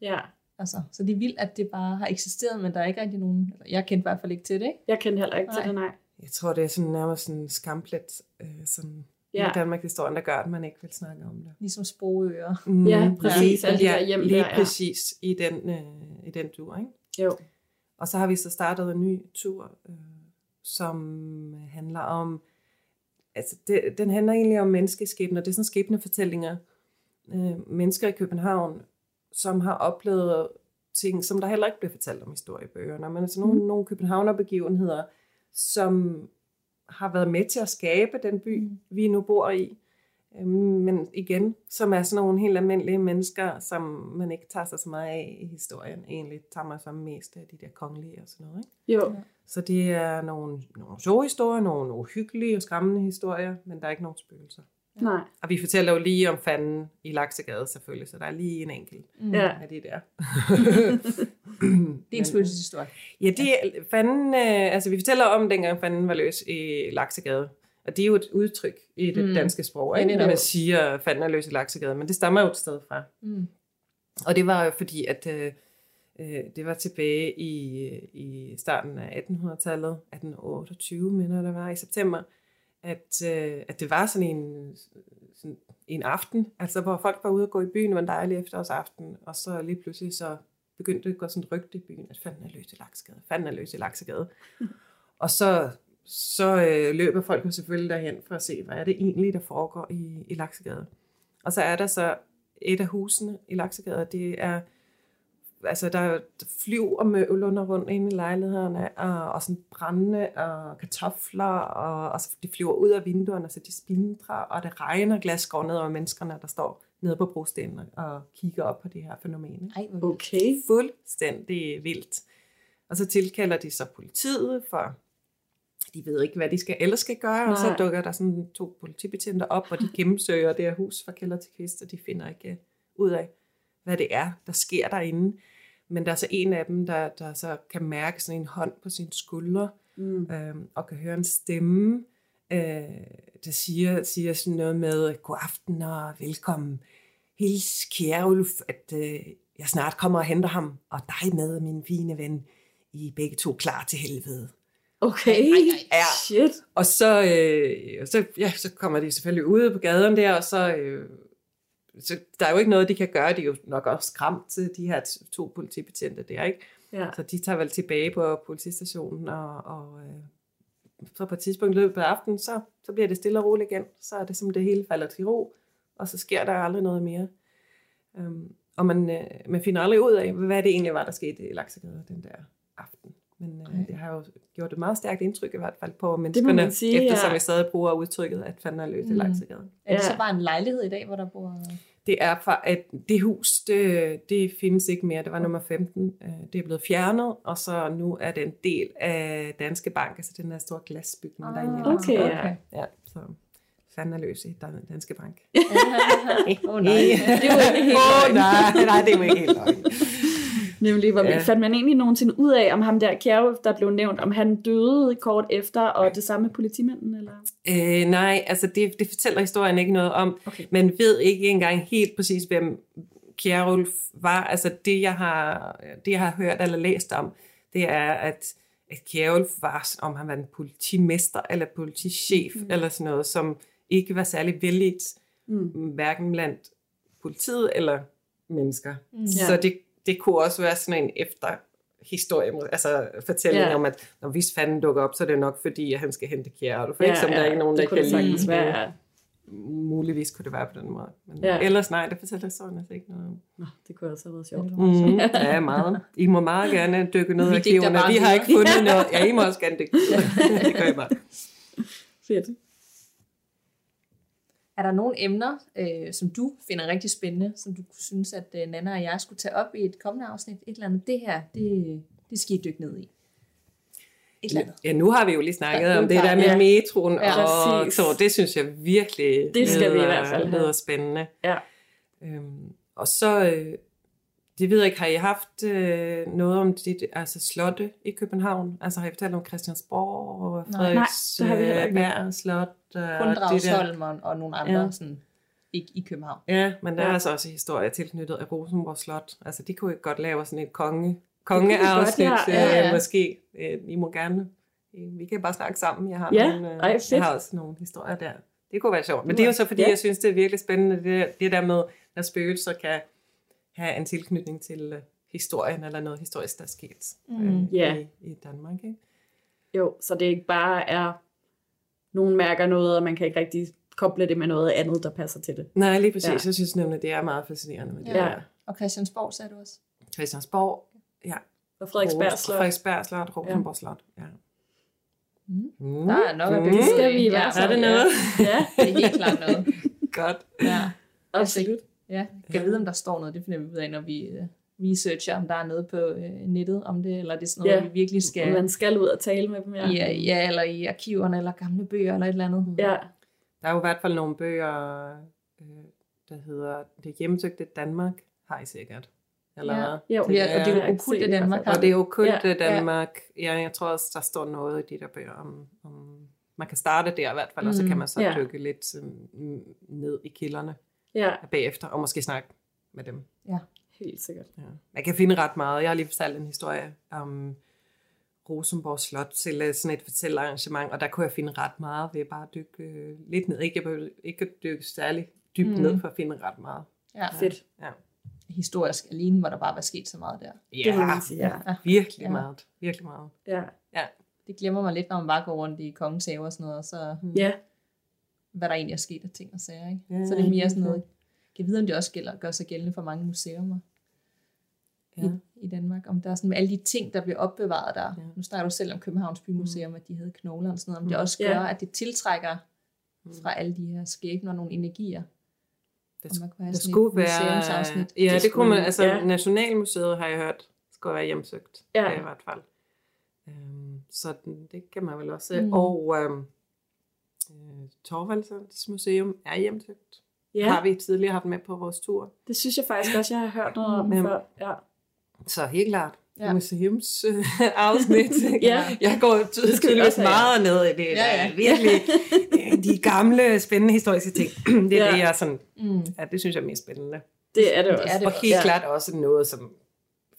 Ja. altså, så det er vildt, at det bare har eksisteret, men der er ikke rigtig nogen, jeg kendte i hvert fald ikke til det, ikke? Jeg kendte heller ikke Nej. til det, nej. Jeg tror, det er sådan nærmest sådan en skamplet, øh, som Ja. ja. i Danmarks historie, der gør, at man ikke vil snakke om det. Ligesom sprogøer. Mm, Ja, præcis. Der Ja, hjem lige der, ja. præcis i den, øh, i den tur. Ikke? Jo. Og så har vi så startet en ny tur, øh, som handler om, altså det, den handler egentlig om menneskeskæbner. Det er sådan skæbnefortællinger. Øh, mennesker i København, som har oplevet ting, som der heller ikke bliver fortalt om i historiebøgerne. Men altså nogle, mm. nogle københavnerbegivenheder, som har været med til at skabe den by, mm. vi nu bor i. Øhm, Men igen, som er sådan nogle helt almindelige mennesker, som man ikke tager sig så meget af i historien. Egentlig tager man sig mest af de der kongelige og sådan noget. Ikke? Jo. Så det er nogle, nogle sjove historier, nogle uhyggelige og skræmmende historier, men der er ikke nogen spøgelser. Nej. Og vi fortæller jo lige om fanden i Laksegade selvfølgelig, så der er lige en enkelt Mm. Ja. af de der. Det er en spøgelseshistorie. Ja, det er fanden, øh, altså vi fortæller om dengang fanden var løs i Laksegade. Og det er jo et udtryk i det Mm. danske sprog, ikke? når man siger, fanden er løs i Laksegade. Men det stammer jo et sted fra. Mm. Og det var jo fordi, at øh, øh, det var tilbage i, i starten af 1800-tallet, 1828 mener jeg, det var i september, at, øh, at det var sådan en, sådan en aften, altså hvor folk var ude og gå i byen, var en dejlig efterårsaften, og så lige pludselig så begyndte det at gå sådan rygte i byen, at fanden er løs i Laksegade, fanden er løs i Laksegade. og så, så øh, løber folk jo selvfølgelig derhen for at se, hvad er det egentlig, der foregår i, i Laksegade. Og så er der så et af husene i Laksegade, det er, altså der er flyv og møvlunder rundt inde i lejlighederne, og, og sådan brændende og kartofler, og, og så de flyver ud af vinduerne, så de splintrer, og det regner glas går ned over menneskerne, der står nede på brostenene og kigger op på det her fænomen. Ej. Okay. Fuldstændig vildt. Og så tilkalder de så politiet, for de ved ikke, hvad de skal ellers skal gøre, og så Nej. dukker der sådan to politibetjente op, og de gennemsøger det her hus fra kælder til kvist, og de finder ikke øh, ud af, hvad det er, der sker derinde. Men der er så en af dem, der, der så kan mærke sådan en hånd på sin skulder, Mm. øhm, og kan høre en stemme, øh, der siger, siger sådan noget med, god aften og velkommen. Hils kære Ulf, at øh, jeg snart kommer og henter ham, og dig med, min fine ven. I er begge to klar til helvede. Okay. Ja. Shit. Og så, øh, så, ja, så kommer de selvfølgelig ud på gaden der, og så, øh, så der er jo ikke noget, de kan gøre. De er jo nok også skræmt til de her to politibetjente der, ikke? Ja. Så de tager vel tilbage på politistationen, og, og øh, så på et tidspunkt i løbet af aftenen, så, så bliver det stille og roligt igen. Så er det som det hele falder til ro, og så sker der aldrig noget mere. Um, og man, øh, man finder aldrig ud af, hvad det egentlig var, der skete i Laksegade den der aften. Men øh, det har jo gjort et meget stærkt indtryk i hvert fald på menneskerne, man sige, eftersom ja. vi stadig bruger udtrykket, at fanden er løs i Mm. Laksegade. Er det Ja. så bare en lejlighed i dag, hvor der bor... det er fra, at det hus, det, det findes ikke mere. Det var nummer 15. Øh, Det er blevet fjernet, og så nu er det en del af Danske Bank, altså den der store glasbygning, der er i Ah, Okay, ja. okay. Ja, så fanden er løs i Dan- Danske Bank. Åh oh, nej. Det var ikke helt Åh, løgn. nej, nej, det er jo ikke helt løgn. Nemlig, hvor Ja. fandt man egentlig nogensinde ud af, om ham der Kjærulf, der blev nævnt, om han døde kort efter, og det samme med politimanden, eller? Øh, nej, altså det, det fortæller historien ikke noget om. Okay. Man ved ikke engang helt præcis, hvem Kjærulf var. Altså det jeg, har, det, jeg har hørt eller læst om, det er, at, at Kjærulf var, om han var en politimester eller politichef, mm. eller sådan noget, som ikke var særlig vældigt, Mm. hverken blandt politiet eller mennesker. Mm. Så det, det kunne også være sådan en efter historie, altså fortælling Ja. om, at når hvis fanden dukker op, så er det nok fordi, at han skal hente Kjærulf. Ja, Ja, ikke? Som ja, der er ikke nogen, der det kunne kan lide. være. Muligvis kunne det være på den måde. Men ja. ellers nej, det fortæller historien altså ikke noget om. Nå, det kunne også have været sjovt. Mm, ja, meget. I må meget gerne dykke ned i arkiverne. Vi har ikke fundet noget. Ja, I må også gerne dykke. det gør I bare. Fedt. Er der nogle emner, øh, som du finder rigtig spændende, som du synes, at øh, Nana og jeg skulle tage op i et kommende afsnit? Et eller andet, det her, det, det skal I dykke ned i. Et eller andet. Ja, nu har vi jo lige snakket Ja, om det der med ja. metroen, Ja, og præcis. så det synes jeg virkelig Det skal vi i lyder- hvert fald lyder spændende. Ja. Øhm, og så, øh, det ved jeg ikke, har I haft øh, noget om dit, altså slotte i København? Altså har I fortalt om Christiansborg og. Frederiksberg slot? Kun Øh, og der. Dragsholm og, og nogle andre, Ja. sådan, ikke i København. Ja, men der Ja. er altså også historie tilknyttet af Rosenborg Slot. Altså, de kunne ikke godt lave sådan et konge, kongeafsnit, ja. ja, Ja. Øh, måske. Øh, I må gerne. øh, Vi kan bare snakke sammen. Jeg har, Ja, nogle, øh, ej, jeg har også nogle historier der. Det kunne være sjovt. Men Det er jo så, fordi ja. jeg synes, det er virkelig spændende, det, det der med, at spøgelser kan have en tilknytning til øh, historien, eller noget historisk, der er sket Mm. øh, Ja. i, i Danmark. Ikke? Jo, så det ikke bare er, nogen mærker noget, og man kan ikke rigtig koble det med noget andet, der passer til det. Nej, lige præcis. Ja. Ja. Jeg synes nemlig, det er meget fascinerende med det Ja. ja. der. Og Christiansborg sagde du også. Christiansborg, ja. Og Frederiksberg Slot. Frederiksberg Slot, Rosenborg Slot, ja. Mm. Mm. Der er nok at Mm. bygge Det skal vi i ja, Er det noget? Ja, Det er helt klart noget. Godt. Ja. absolut. Ja, kan vide, om der står noget. Det finder vi ud af, når vi uh, researcher, om der er noget på uh, nettet om det, eller det er sådan noget, Ja. vi virkelig skal... Man skal ud og tale med dem, ja. Ja. Ja, eller i arkiverne, eller gamle bøger, eller et eller andet. ja. Der er jo i hvert fald nogle bøger, øh, der hedder Det hjemsøgte Danmark, har I sikkert. Eller Ja. hvad? Jo, Ja, og det er jo okkulte Danmark. Og det er jo kun Ja, ja, Danmark. Ja. jeg tror også, der står noget i de der bøger om, om man kan starte der i hvert fald, og så Mm, kan man så ja. dykke lidt ned i kilderne Ja, bagefter, og måske snakke med dem. Helt sikkert. Ja. Man kan finde ret meget. Jeg har lige fortalt en historie om Rosenborg Slot til øh, sådan et fortællerarrangement, og der kunne jeg finde ret meget ved bare at dykke øh, lidt ned. Ikke, jeg behøvede ikke at dykke særlig dybt Mm. ned for at finde ret meget. Ja. Fedt. Ja, Historisk alene, hvor der bare var sket så meget der. Det ja man sige, ja. virkelig Ja. ja. meget. Virkelig meget. Ja. Det glemmer man lidt, når man bare går rundt i kongens have og sådan noget, og så ja. hvad der egentlig er sket af ting og sager. Ikke? Ja, så det er mere sådan ja. noget, kan vide, om det også gælder, gør sig gældende for mange museer Ja. i, i Danmark. Om der er sådan med alle de ting, der bliver opbevaret der. Ja. Nu snakker du selv om Københavns Bymuseum, at de havde knogler og sådan noget. Om det Mm. også Ja. gør, at det tiltrækker Mm. fra alle de her skæbner nogle energier. Det, Og man kunne have det sådan skulle et være... Ja, det, Det kunne man... Altså, ja. Nationalmuseet har jeg hørt, skulle være hjemsøgt. Ja. I hvert fald. Øhm, så den, det kan man vel også. Mm. Mm. Og øhm, øh, Torvaldsens Museum er hjemsøgt. Ja, Har vi tidligere haft med på vores tur. det synes jeg faktisk også, jeg har hørt noget om Mm. før. Ja. Så helt klart. Ja. Museums øh, afsnit. Ja. Jeg går vi tydeligvis også meget ned i det. Ja, Ja. Virkelig de gamle, spændende historiske ting. det er Ja. det, jeg sådan, Mm. ja, det synes jeg er mest spændende. Det er det Det også. er det Og også. helt ja. klart også noget, som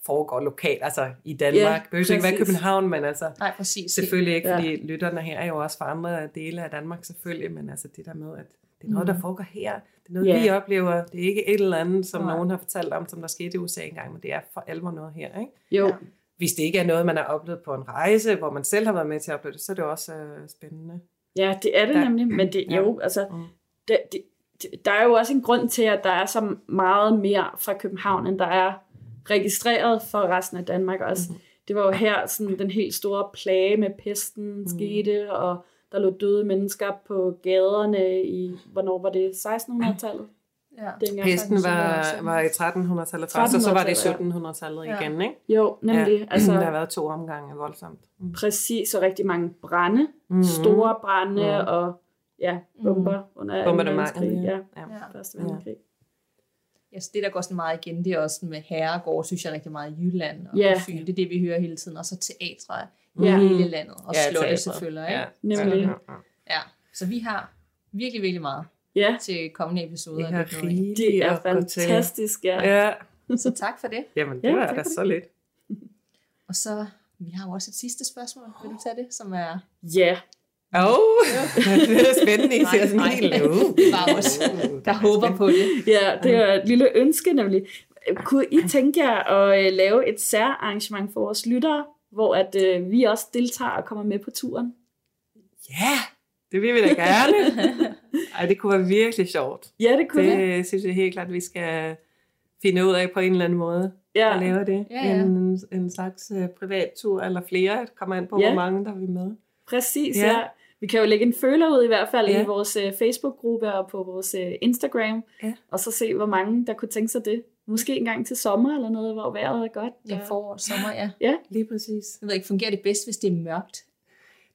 foregår lokalt, altså i Danmark. Ja, det behøver ikke være. København, men altså Nej, præcis. selvfølgelig ikke, Ja. fordi lytterne her er jo også fra andre dele af Danmark selvfølgelig, men altså det der med, at det er noget, Mm. der foregår her. Det er noget, Ja. vi oplever. Det er ikke et eller andet, som Nej. nogen har fortalt om, som der skete i USA engang, men det er for alvor noget her, ikke? Jo, Ja. Hvis det ikke er noget, man har oplevet på en rejse, hvor man selv har været med til at opleve det, så er det også øh, spændende. ja, det er det Ja. nemlig. Men det, Ja. jo, altså, Mm. det, det, der er jo også en grund til, at der er så meget mere fra København, end der er registreret for resten af Danmark også. Mhm. Det var jo her, sådan, den helt store plage med pesten Mhm. skete, og der lå døde mennesker på gaderne i, hvornår var det, 1600-tallet? Ja. dengang. Hesten faktisk, var, var i 1300-tallet først, og så var det i 1300-tallet, 1700-tallet Ja. igen, ikke? Jo, nemlig. Ja. Altså, der har været to omgange voldsomt. Mm. præcis, så rigtig mange brænde, Mhm. store brænde Mhm. og ja, bomber under anden Bombardementet, verdenskrig. Ja, ja. Ja. første verdenskrig. Ja, så det, der går sådan meget igen, det er også med herregård, synes jeg rigtig meget i Jylland og på Fyn. Det er det, vi hører hele tiden. Og så teatre i Ja. hele landet. Og Ja, slotte selvfølgelig. Ikke? Ja. Nemlig. Ja, ja. Ja. Så vi har virkelig, virkelig meget Ja, til kommende episoder. I. det er gå til. fantastisk. Ja. Ja, Så tak for det. jamen det Ja, var da det. så lidt. Og så, vi har jo også et sidste spørgsmål. Vil du tage det, som er... ja. Åh, oh, det er spændende. I ser sådan Nej, helt nej. uh. Det var også, der håber på det. Ja, det er et lille ønske nemlig. Kunne I tænke jer at øh, lave et særarrangement for vores lyttere, hvor at øh, vi også deltager og kommer med på turen? Ja, det vil vi da gerne. Ej, det kunne være virkelig sjovt. Ja, det kunne vi. Det synes jeg helt klart, vi skal finde ud af på en eller anden måde. Ja, At lave det. Ja, ja. En, en slags uh, privattur eller flere. Det kommer an på, Ja. hvor mange der vil med. præcis. Ja. Ja. Vi kan jo lægge en føler ud i hvert fald Ja. i vores øh, Facebook-gruppe og på vores øh, Instagram, Ja. og så se, hvor mange der kunne tænke sig det. Måske en gang til sommer eller noget, hvor vejret er godt. Ja, forår, sommer, ja. Lige præcis. Jeg ved ikke, fungerer det bedst, hvis det er mørkt?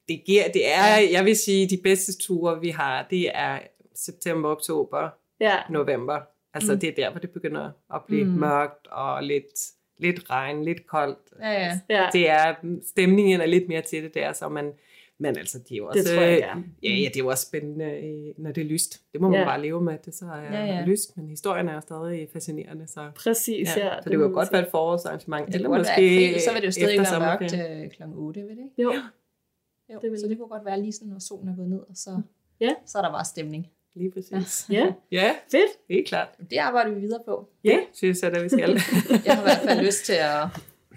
Det, giver, det er, jeg vil sige, de bedste ture, vi har, det er september, oktober, Ja, november. Altså, Mm. det er der, hvor det begynder at blive Mm. mørkt og lidt, lidt regn, lidt koldt. Ja, ja. ja. Det er, stemningen er lidt mere til det der, så man, men altså, det er jo også, det tror jeg gerne. ja, ja, det er jo også spændende, øh, når det er lyst. Det må man Ja. bare leve med, at det så er Ja, ja. lyst, men historien er stadig fascinerende, så, Præcis, ja. ja, så det, kunne godt være et forårsarrangement, Det eller måske være april, så vil det jo stadig være mørkt øh, kl. 8, vil det ikke? Jo, Jo, Det vil så det. det kunne godt være lige sådan, når solen er gået ned, og så, Ja. så er der bare stemning. Lige præcis. ja, Ja, fedt. helt klart. Det arbejder vi videre på. Det synes jeg, da vi skal. Jeg har i hvert fald lyst til at,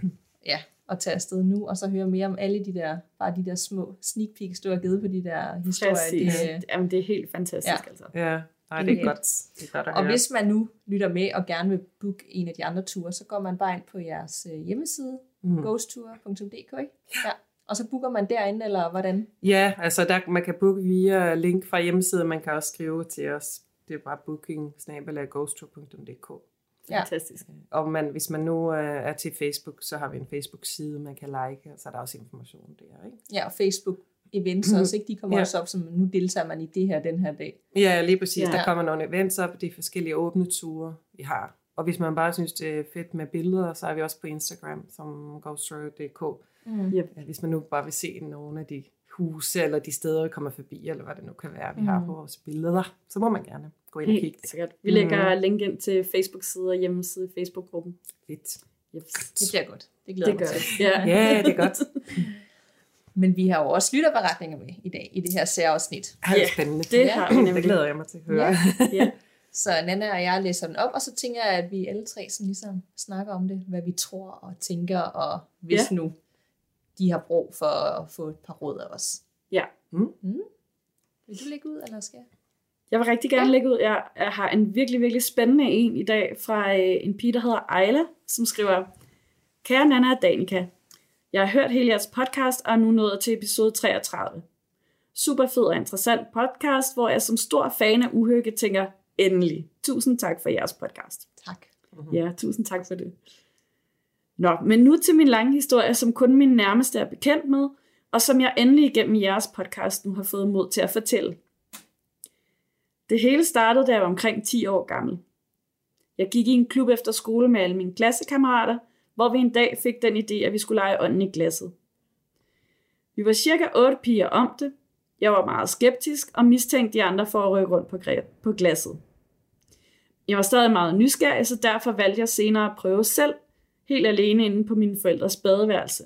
ja, at tage afsted nu, og så høre mere om alle de der, bare de der små sneak peeks, du har givet på de der historier. Præcis. Det, Jamen, det er helt fantastisk, Ja. altså. ja, nej, det er godt. Det er godt og høre. hvis man nu lytter med og gerne vil booke en af de andre ture, så går man bare ind på jeres øh, hjemmeside, Mm. ghosttour.dk, ikke? Ja. Og så booker man derinde, eller hvordan? Ja, altså der, man kan booke via link fra hjemmesiden, man kan også skrive til os. Det er bare booking ghosttour.dk. Ja. Fantastisk. Og man, hvis man nu øh, er til Facebook, så har vi en Facebook-side, man kan like, og så er der også information der. Ikke? Ja, og Facebook events også, ikke? De kommer Ja. også op som, nu deltager man i det her den her dag. Ja, lige præcis. Ja. Der kommer nogle events op, er forskellige åbne ture, vi har. Og hvis man bare synes, det er fedt med billeder, så er vi også på Instagram, som ghosttour.dk. Mm. Yep. Ja, hvis man nu bare vil se nogle af de huse, eller de steder, vi kommer forbi, eller hvad det nu kan være, vi har Mm. på vores billeder, så må man gerne gå ind og kigge. Helt sikkert. Vi lægger link ind til Facebook-side og hjemmeside i Facebook-gruppen. Lidt. Yes. Det bliver godt. Det glæder Det mig til. det. Ja. Ja, det er godt. Men vi har jo også lytterberetninger med i dag, i det her særafsnit. Ej, det Ja, er spændende. Det har vi Det nemlig. glæder jeg mig til at høre. Ja. Ja. Så Nana og jeg læser den op, og så tænker jeg, at vi alle tre sådan ligesom snakker om det, hvad vi tror og tænker, og hvis Ja. ja. nu de har brug for at få et par råd af os. Ja. Mm. Vil du lægge ud, eller skal jeg? Jeg vil rigtig gerne Ja. lægge ud. Jeg, jeg har en virkelig, virkelig spændende en i dag fra øh, en pige, der hedder Ejla, som skriver, Kære Nana og Danika, jeg har hørt hele jeres podcast og er nu nået til episode 33. Super fed og interessant podcast, hvor jeg som stor fan af Uhygge tænker, endelig. Tusind tak for jeres podcast. Tak. Ja, tusind tak for det. Nå, men nu til min lange historie, som kun min nærmeste er bekendt med, og som jeg endelig igennem jeres podcast nu har fået mod til at fortælle. Det hele startede, da jeg var omkring 10 år gammel. Jeg gik i en klub efter skole med alle mine klassekammerater, hvor vi en dag fik den idé, at vi skulle lege ånden i glasset. Vi var cirka otte piger om det. Jeg var meget skeptisk og mistænkte de andre for at rykke rundt på, på glasset. Jeg var stadig meget nysgerrig, så derfor valgte jeg senere at prøve selv, helt alene inde på mine forældres badeværelse.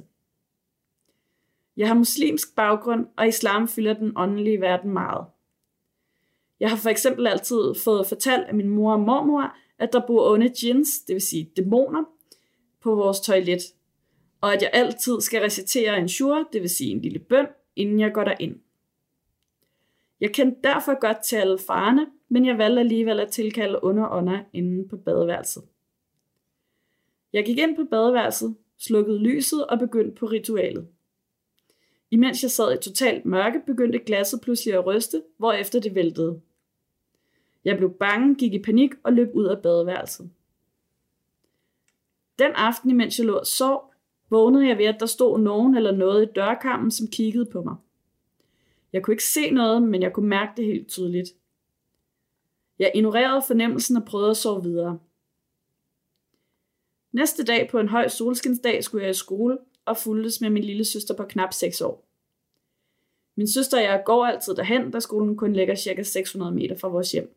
Jeg har muslimsk baggrund, og islam fylder den åndelige verden meget. Jeg har for eksempel altid fået fortalt af min mor og mormor, at der bor onde djinns, det vil sige dæmoner, på vores toilet, og at jeg altid skal recitere en shur, det vil sige en lille bøn, inden jeg går derind. Jeg kendte derfor godt til alle farerne, men jeg valgte alligevel at tilkalde underånder ånder inde på badeværelset. Jeg gik ind på badeværelset, slukkede lyset og begyndte på ritualet. Imens jeg sad i totalt mørke, begyndte glasset pludselig at ryste, hvorefter det væltede. Jeg blev bange, gik i panik og løb ud af badeværelset. Den aften, imens jeg lå og sov, vågnede jeg ved, at der stod nogen eller noget i dørkarmen, som kiggede på mig. Jeg kunne ikke se noget, men jeg kunne mærke det helt tydeligt. Jeg ignorerede fornemmelsen og prøvede at sove videre. Næste dag på en høj solskinsdag skulle jeg i skole og fuldtes med min lille søster på knap 6 år. Min søster og jeg går altid derhen, da skolen kun ligger ca. 600 meter fra vores hjem.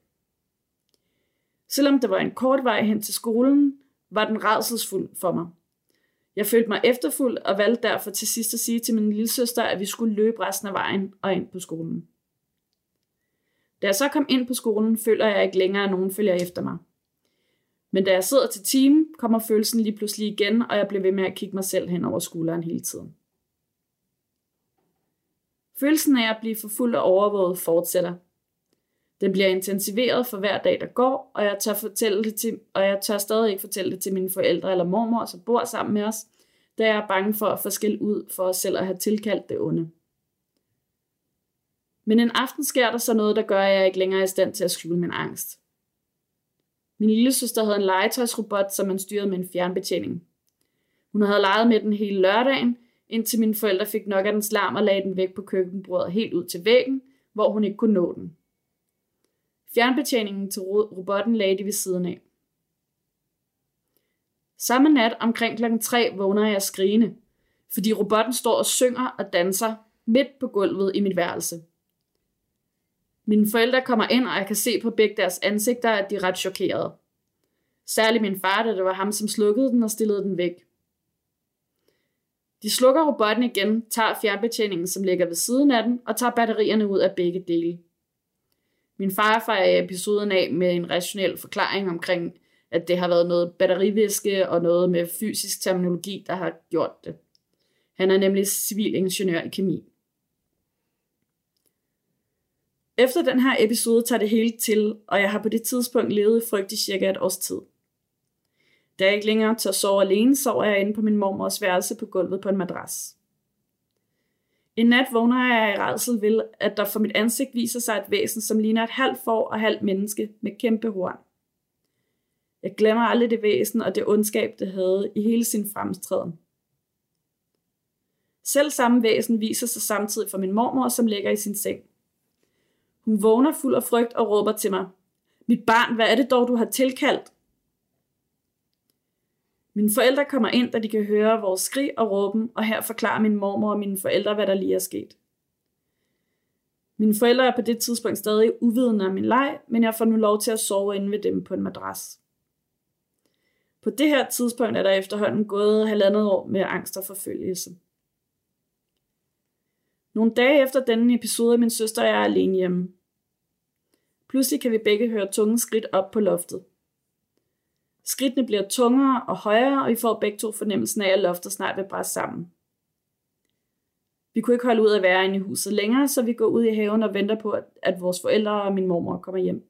Selvom det var en kort vej hen til skolen, var den redselsfuld for mig. Jeg følte mig efterfuld og valgte derfor til sidst at sige til min lille søster, at vi skulle løbe resten af vejen og ind på skolen. Da jeg så kom ind på skolen, føler jeg ikke længere, at nogen følger efter mig. Men da jeg sidder til timen, kommer følelsen lige pludselig igen, og jeg bliver ved med at kigge mig selv hen over skulderen hele tiden. Følelsen af at blive for fuld og overvåget fortsætter. Den bliver intensiveret for hver dag, der går, og jeg tør, fortælle det til, og jeg tør stadig ikke fortælle det til mine forældre eller mormor, som bor sammen med os, da jeg er bange for at få skæld ud for os selv at have tilkaldt det onde. Men en aften sker der så noget, der gør, at jeg ikke længere er i stand til at skjule min angst. Min lille søster havde en legetøjsrobot, som man styrede med en fjernbetjening. Hun havde leget med den hele lørdagen, indtil mine forældre fik nok af dens larm og lagde den væk på køkkenbordet helt ud til væggen, hvor hun ikke kunne nå den. Fjernbetjeningen til robotten lagde de ved siden af. Samme nat omkring klokken 3 vågner jeg skrigende, fordi robotten står og synger og danser midt på gulvet i mit værelse. Mine forældre kommer ind, og jeg kan se på begge deres ansigter, at de er ret chokerede. Særligt min far, da det var ham, som slukkede den og stillede den væk. De slukker robotten igen, tager fjernbetjeningen, som ligger ved siden af den, og tager batterierne ud af begge dele. Min far fejrer episoden af med en rationel forklaring omkring, at det har været noget batteriviske og noget med fysisk terminologi, der har gjort det. Han er nemlig civilingeniør i kemi. Efter den her episode tager det hele til, og jeg har på det tidspunkt levet i frygt i cirka et års tid. Da jeg ikke længere tør sove alene, sover jeg inde på min mormors værelse på gulvet på en madras. En nat vågner jeg i redsel ved, at der for mit ansigt viser sig et væsen, som ligner et halvt får og halvt menneske med kæmpe horn. Jeg glemmer aldrig det væsen og det ondskab, det havde i hele sin fremstræden. Selv samme væsen viser sig samtidig for min mormor, som ligger i sin seng. Hun vågner fuld af frygt og råber til mig. Mit barn, hvad er det dog, du har tilkaldt? Mine forældre kommer ind, da de kan høre vores skrig og råben, og her forklarer min mormor og mine forældre, hvad der lige er sket. Mine forældre er på det tidspunkt stadig uvidende om min leg, men jeg får nu lov til at sove inde ved dem på en madras. På det her tidspunkt er der efterhånden gået halvandet år med angst og forfølgelse. Nogle dage efter denne episode er min søster og jeg alene hjemme. Pludselig kan vi begge høre tunge skridt op på loftet. Skridtene bliver tungere og højere, og vi får begge to fornemmelsen af, at loftet snart vil bræse sammen. Vi kunne ikke holde ud at være inde i huset længere, så vi går ud i haven og venter på, at vores forældre og min mormor kommer hjem.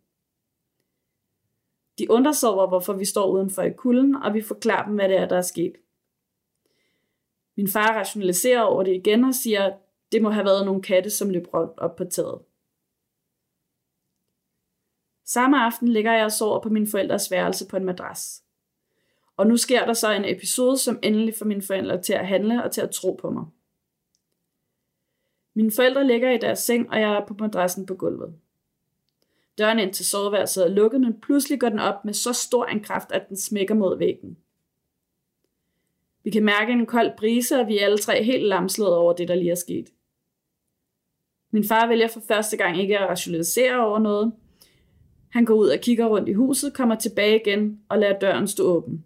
De undrer sig over, hvorfor vi står udenfor i kulden, og vi forklarer dem, hvad det er, der er sket. Min far rationaliserer over det igen og siger, at det må have været nogle katte, som løb rundt op på taget. Samme aften ligger jeg og sover på min forældres værelse på en madras. Og nu sker der så en episode, som endelig får mine forældre til at handle og til at tro på mig. Mine forældre ligger i deres seng, og jeg er på madrassen på gulvet. Døren ind til soveværelset er lukket, men pludselig går den op med så stor en kraft, at den smækker mod væggen. Vi kan mærke en kold brise, og vi er alle tre helt lamslået over det, der lige er sket. Min far vælger for første gang ikke at rationalisere over noget, han går ud og kigger rundt i huset, kommer tilbage igen og lader døren stå åben.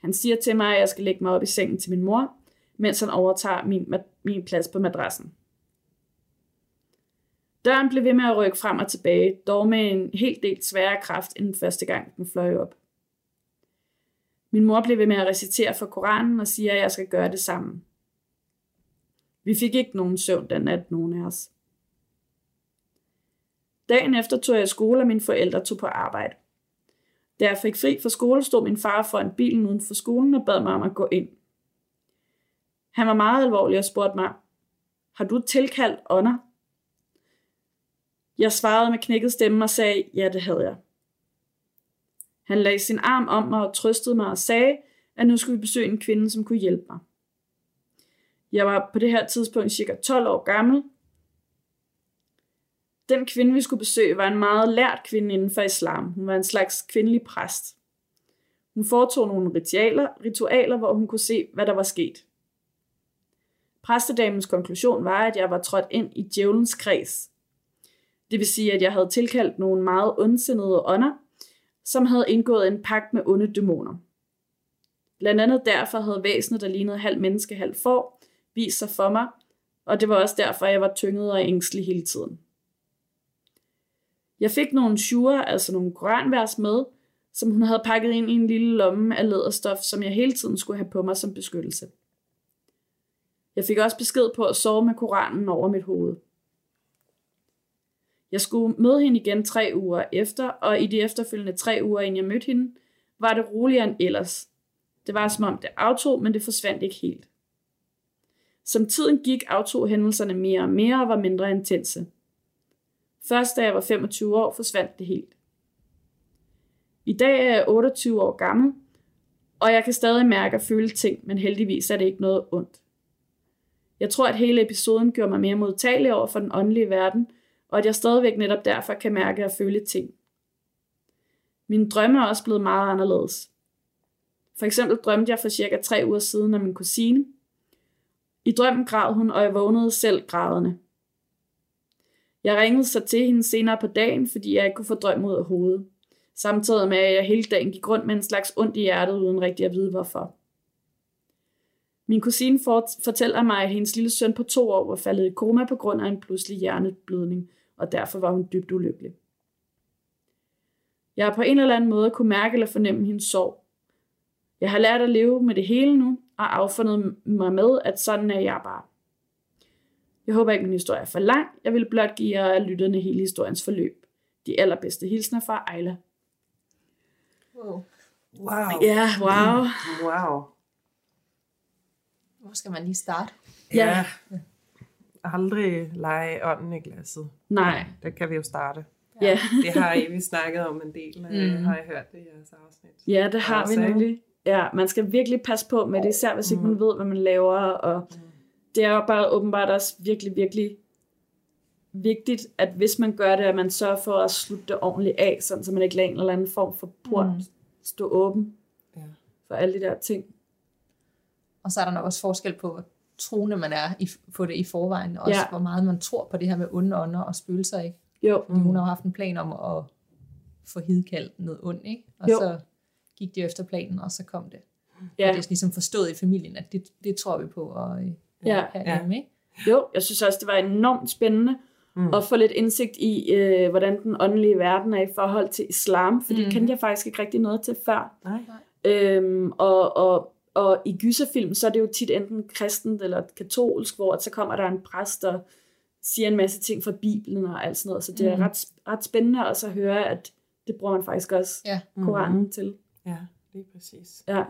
Han siger til mig, at jeg skal lægge mig op i sengen til min mor, mens han overtager min, min plads på madrassen. Døren blev ved med at rykke frem og tilbage, dog med en helt del sværere kraft end den første gang, den fløj op. Min mor blev ved med at recitere for Koranen og siger, at jeg skal gøre det samme. Vi fik ikke nogen søvn den nat, nogen af os. Dagen efter tog jeg i skole, og mine forældre tog på arbejde. Da jeg fik fri fra skole, stod min far foran bilen uden for skolen og bad mig om at gå ind. Han var meget alvorlig og spurgte mig, har du tilkaldt ånder? Jeg svarede med knækket stemme og sagde, ja, det havde jeg. Han lagde sin arm om mig og trøstede mig og sagde, at nu skulle vi besøge en kvinde, som kunne hjælpe mig. Jeg var på det her tidspunkt cirka 12 år gammel. Den kvinde, vi skulle besøge, var en meget lært kvinde inden for islam. Hun var en slags kvindelig præst. Hun foretog nogle ritualer, ritualer, hvor hun kunne se, hvad der var sket. Præstedamens konklusion var, at jeg var trådt ind i djævelens kreds. Det vil sige, at jeg havde tilkaldt nogle meget ondsindede ånder, som havde indgået en pagt med onde dæmoner. Blandt andet derfor havde væsenet, der lignede halv menneske, halv får, vist sig for mig, og det var også derfor, jeg var tynget og ængstelig hele tiden. Jeg fik nogle sure, altså nogle koranvers med, som hun havde pakket ind i en lille lomme af læderstof, som jeg hele tiden skulle have på mig som beskyttelse. Jeg fik også besked på at sove med koranen over mit hoved. Jeg skulle møde hende igen tre uger efter, og i de efterfølgende tre uger, inden jeg mødte hende, var det roligere end ellers. Det var som om det aftog, men det forsvandt ikke helt. Som tiden gik, aftog hændelserne mere og mere og var mindre intense. Først da jeg var 25 år, forsvandt det helt. I dag er jeg 28 år gammel, og jeg kan stadig mærke og føle ting, men heldigvis er det ikke noget ondt. Jeg tror, at hele episoden gjorde mig mere modtagelig over for den åndelige verden, og at jeg stadigvæk netop derfor kan mærke og føle ting. Mine drømme er også blevet meget anderledes. For eksempel drømte jeg for cirka tre uger siden af min kusine. I drømmen græd hun, og jeg vågnede selv grædende. Jeg ringede så til hende senere på dagen, fordi jeg ikke kunne få drømmen ud af hovedet. Samtidig med, at jeg hele dagen gik rundt med en slags ondt i hjertet, uden rigtig at vide hvorfor. Min kusine fortæller mig, at hendes lille søn på to år var faldet i koma på grund af en pludselig hjerneblødning, og derfor var hun dybt ulykkelig. Jeg har på en eller anden måde kunne mærke eller fornemme hendes sorg. Jeg har lært at leve med det hele nu, og affundet mig med, at sådan er jeg bare. Jeg håber ikke, min historie er for lang. Jeg vil blot give jer lytterne hele historiens forløb. De allerbedste hilsner fra Ejla. Wow. Wow. Ja, wow. Wow. Hvor skal man lige starte? Ja. ja. Aldrig lege ånden i glasset. Nej. Der kan vi jo starte. Ja. Det har I vi snakket om en del, mm. har jeg hørt det i jeres afsnit. Ja, det har vi Også, ikke? nemlig. Ja, man skal virkelig passe på med det, især hvis ikke man ved, hvad man laver, og det er jo bare åbenbart også virkelig, virkelig vigtigt, at hvis man gør det, at man sørger for at slutte det ordentligt af, sådan, så man ikke lader en eller anden form for port Mm. stå åben Ja. for alle de der ting. Og så er der nok også forskel på, troende man er i, på det i forvejen, og også Ja. hvor meget man tror på det her med onde ånder og spøgelser, ikke? Jo, Fordi hun har jo haft en plan om at få hidkaldt noget ondt, ikke? Og Jo. så gik det jo efter planen, og så kom det. ja. Og det er ligesom forstået i familien, at det, det tror vi på og, øh, Ja. herhjemme, ikke? jo, jeg synes også, det var enormt spændende Mm. at få lidt indsigt i, øh, hvordan den åndelige verden er i forhold til islam, for det Mhm. kendte jeg faktisk ikke rigtig noget til før. Nej. Øhm, og, og, og i gyserfilm, så er det jo tit enten kristent eller katolsk, hvor så kommer der en præst, der siger en masse ting fra Bibelen og alt sådan noget. Så det er Mhm. ret, ret spændende også at høre, at det bruger man faktisk også Ja. Koranen Mhm. til. Ja, lige præcis. Ja.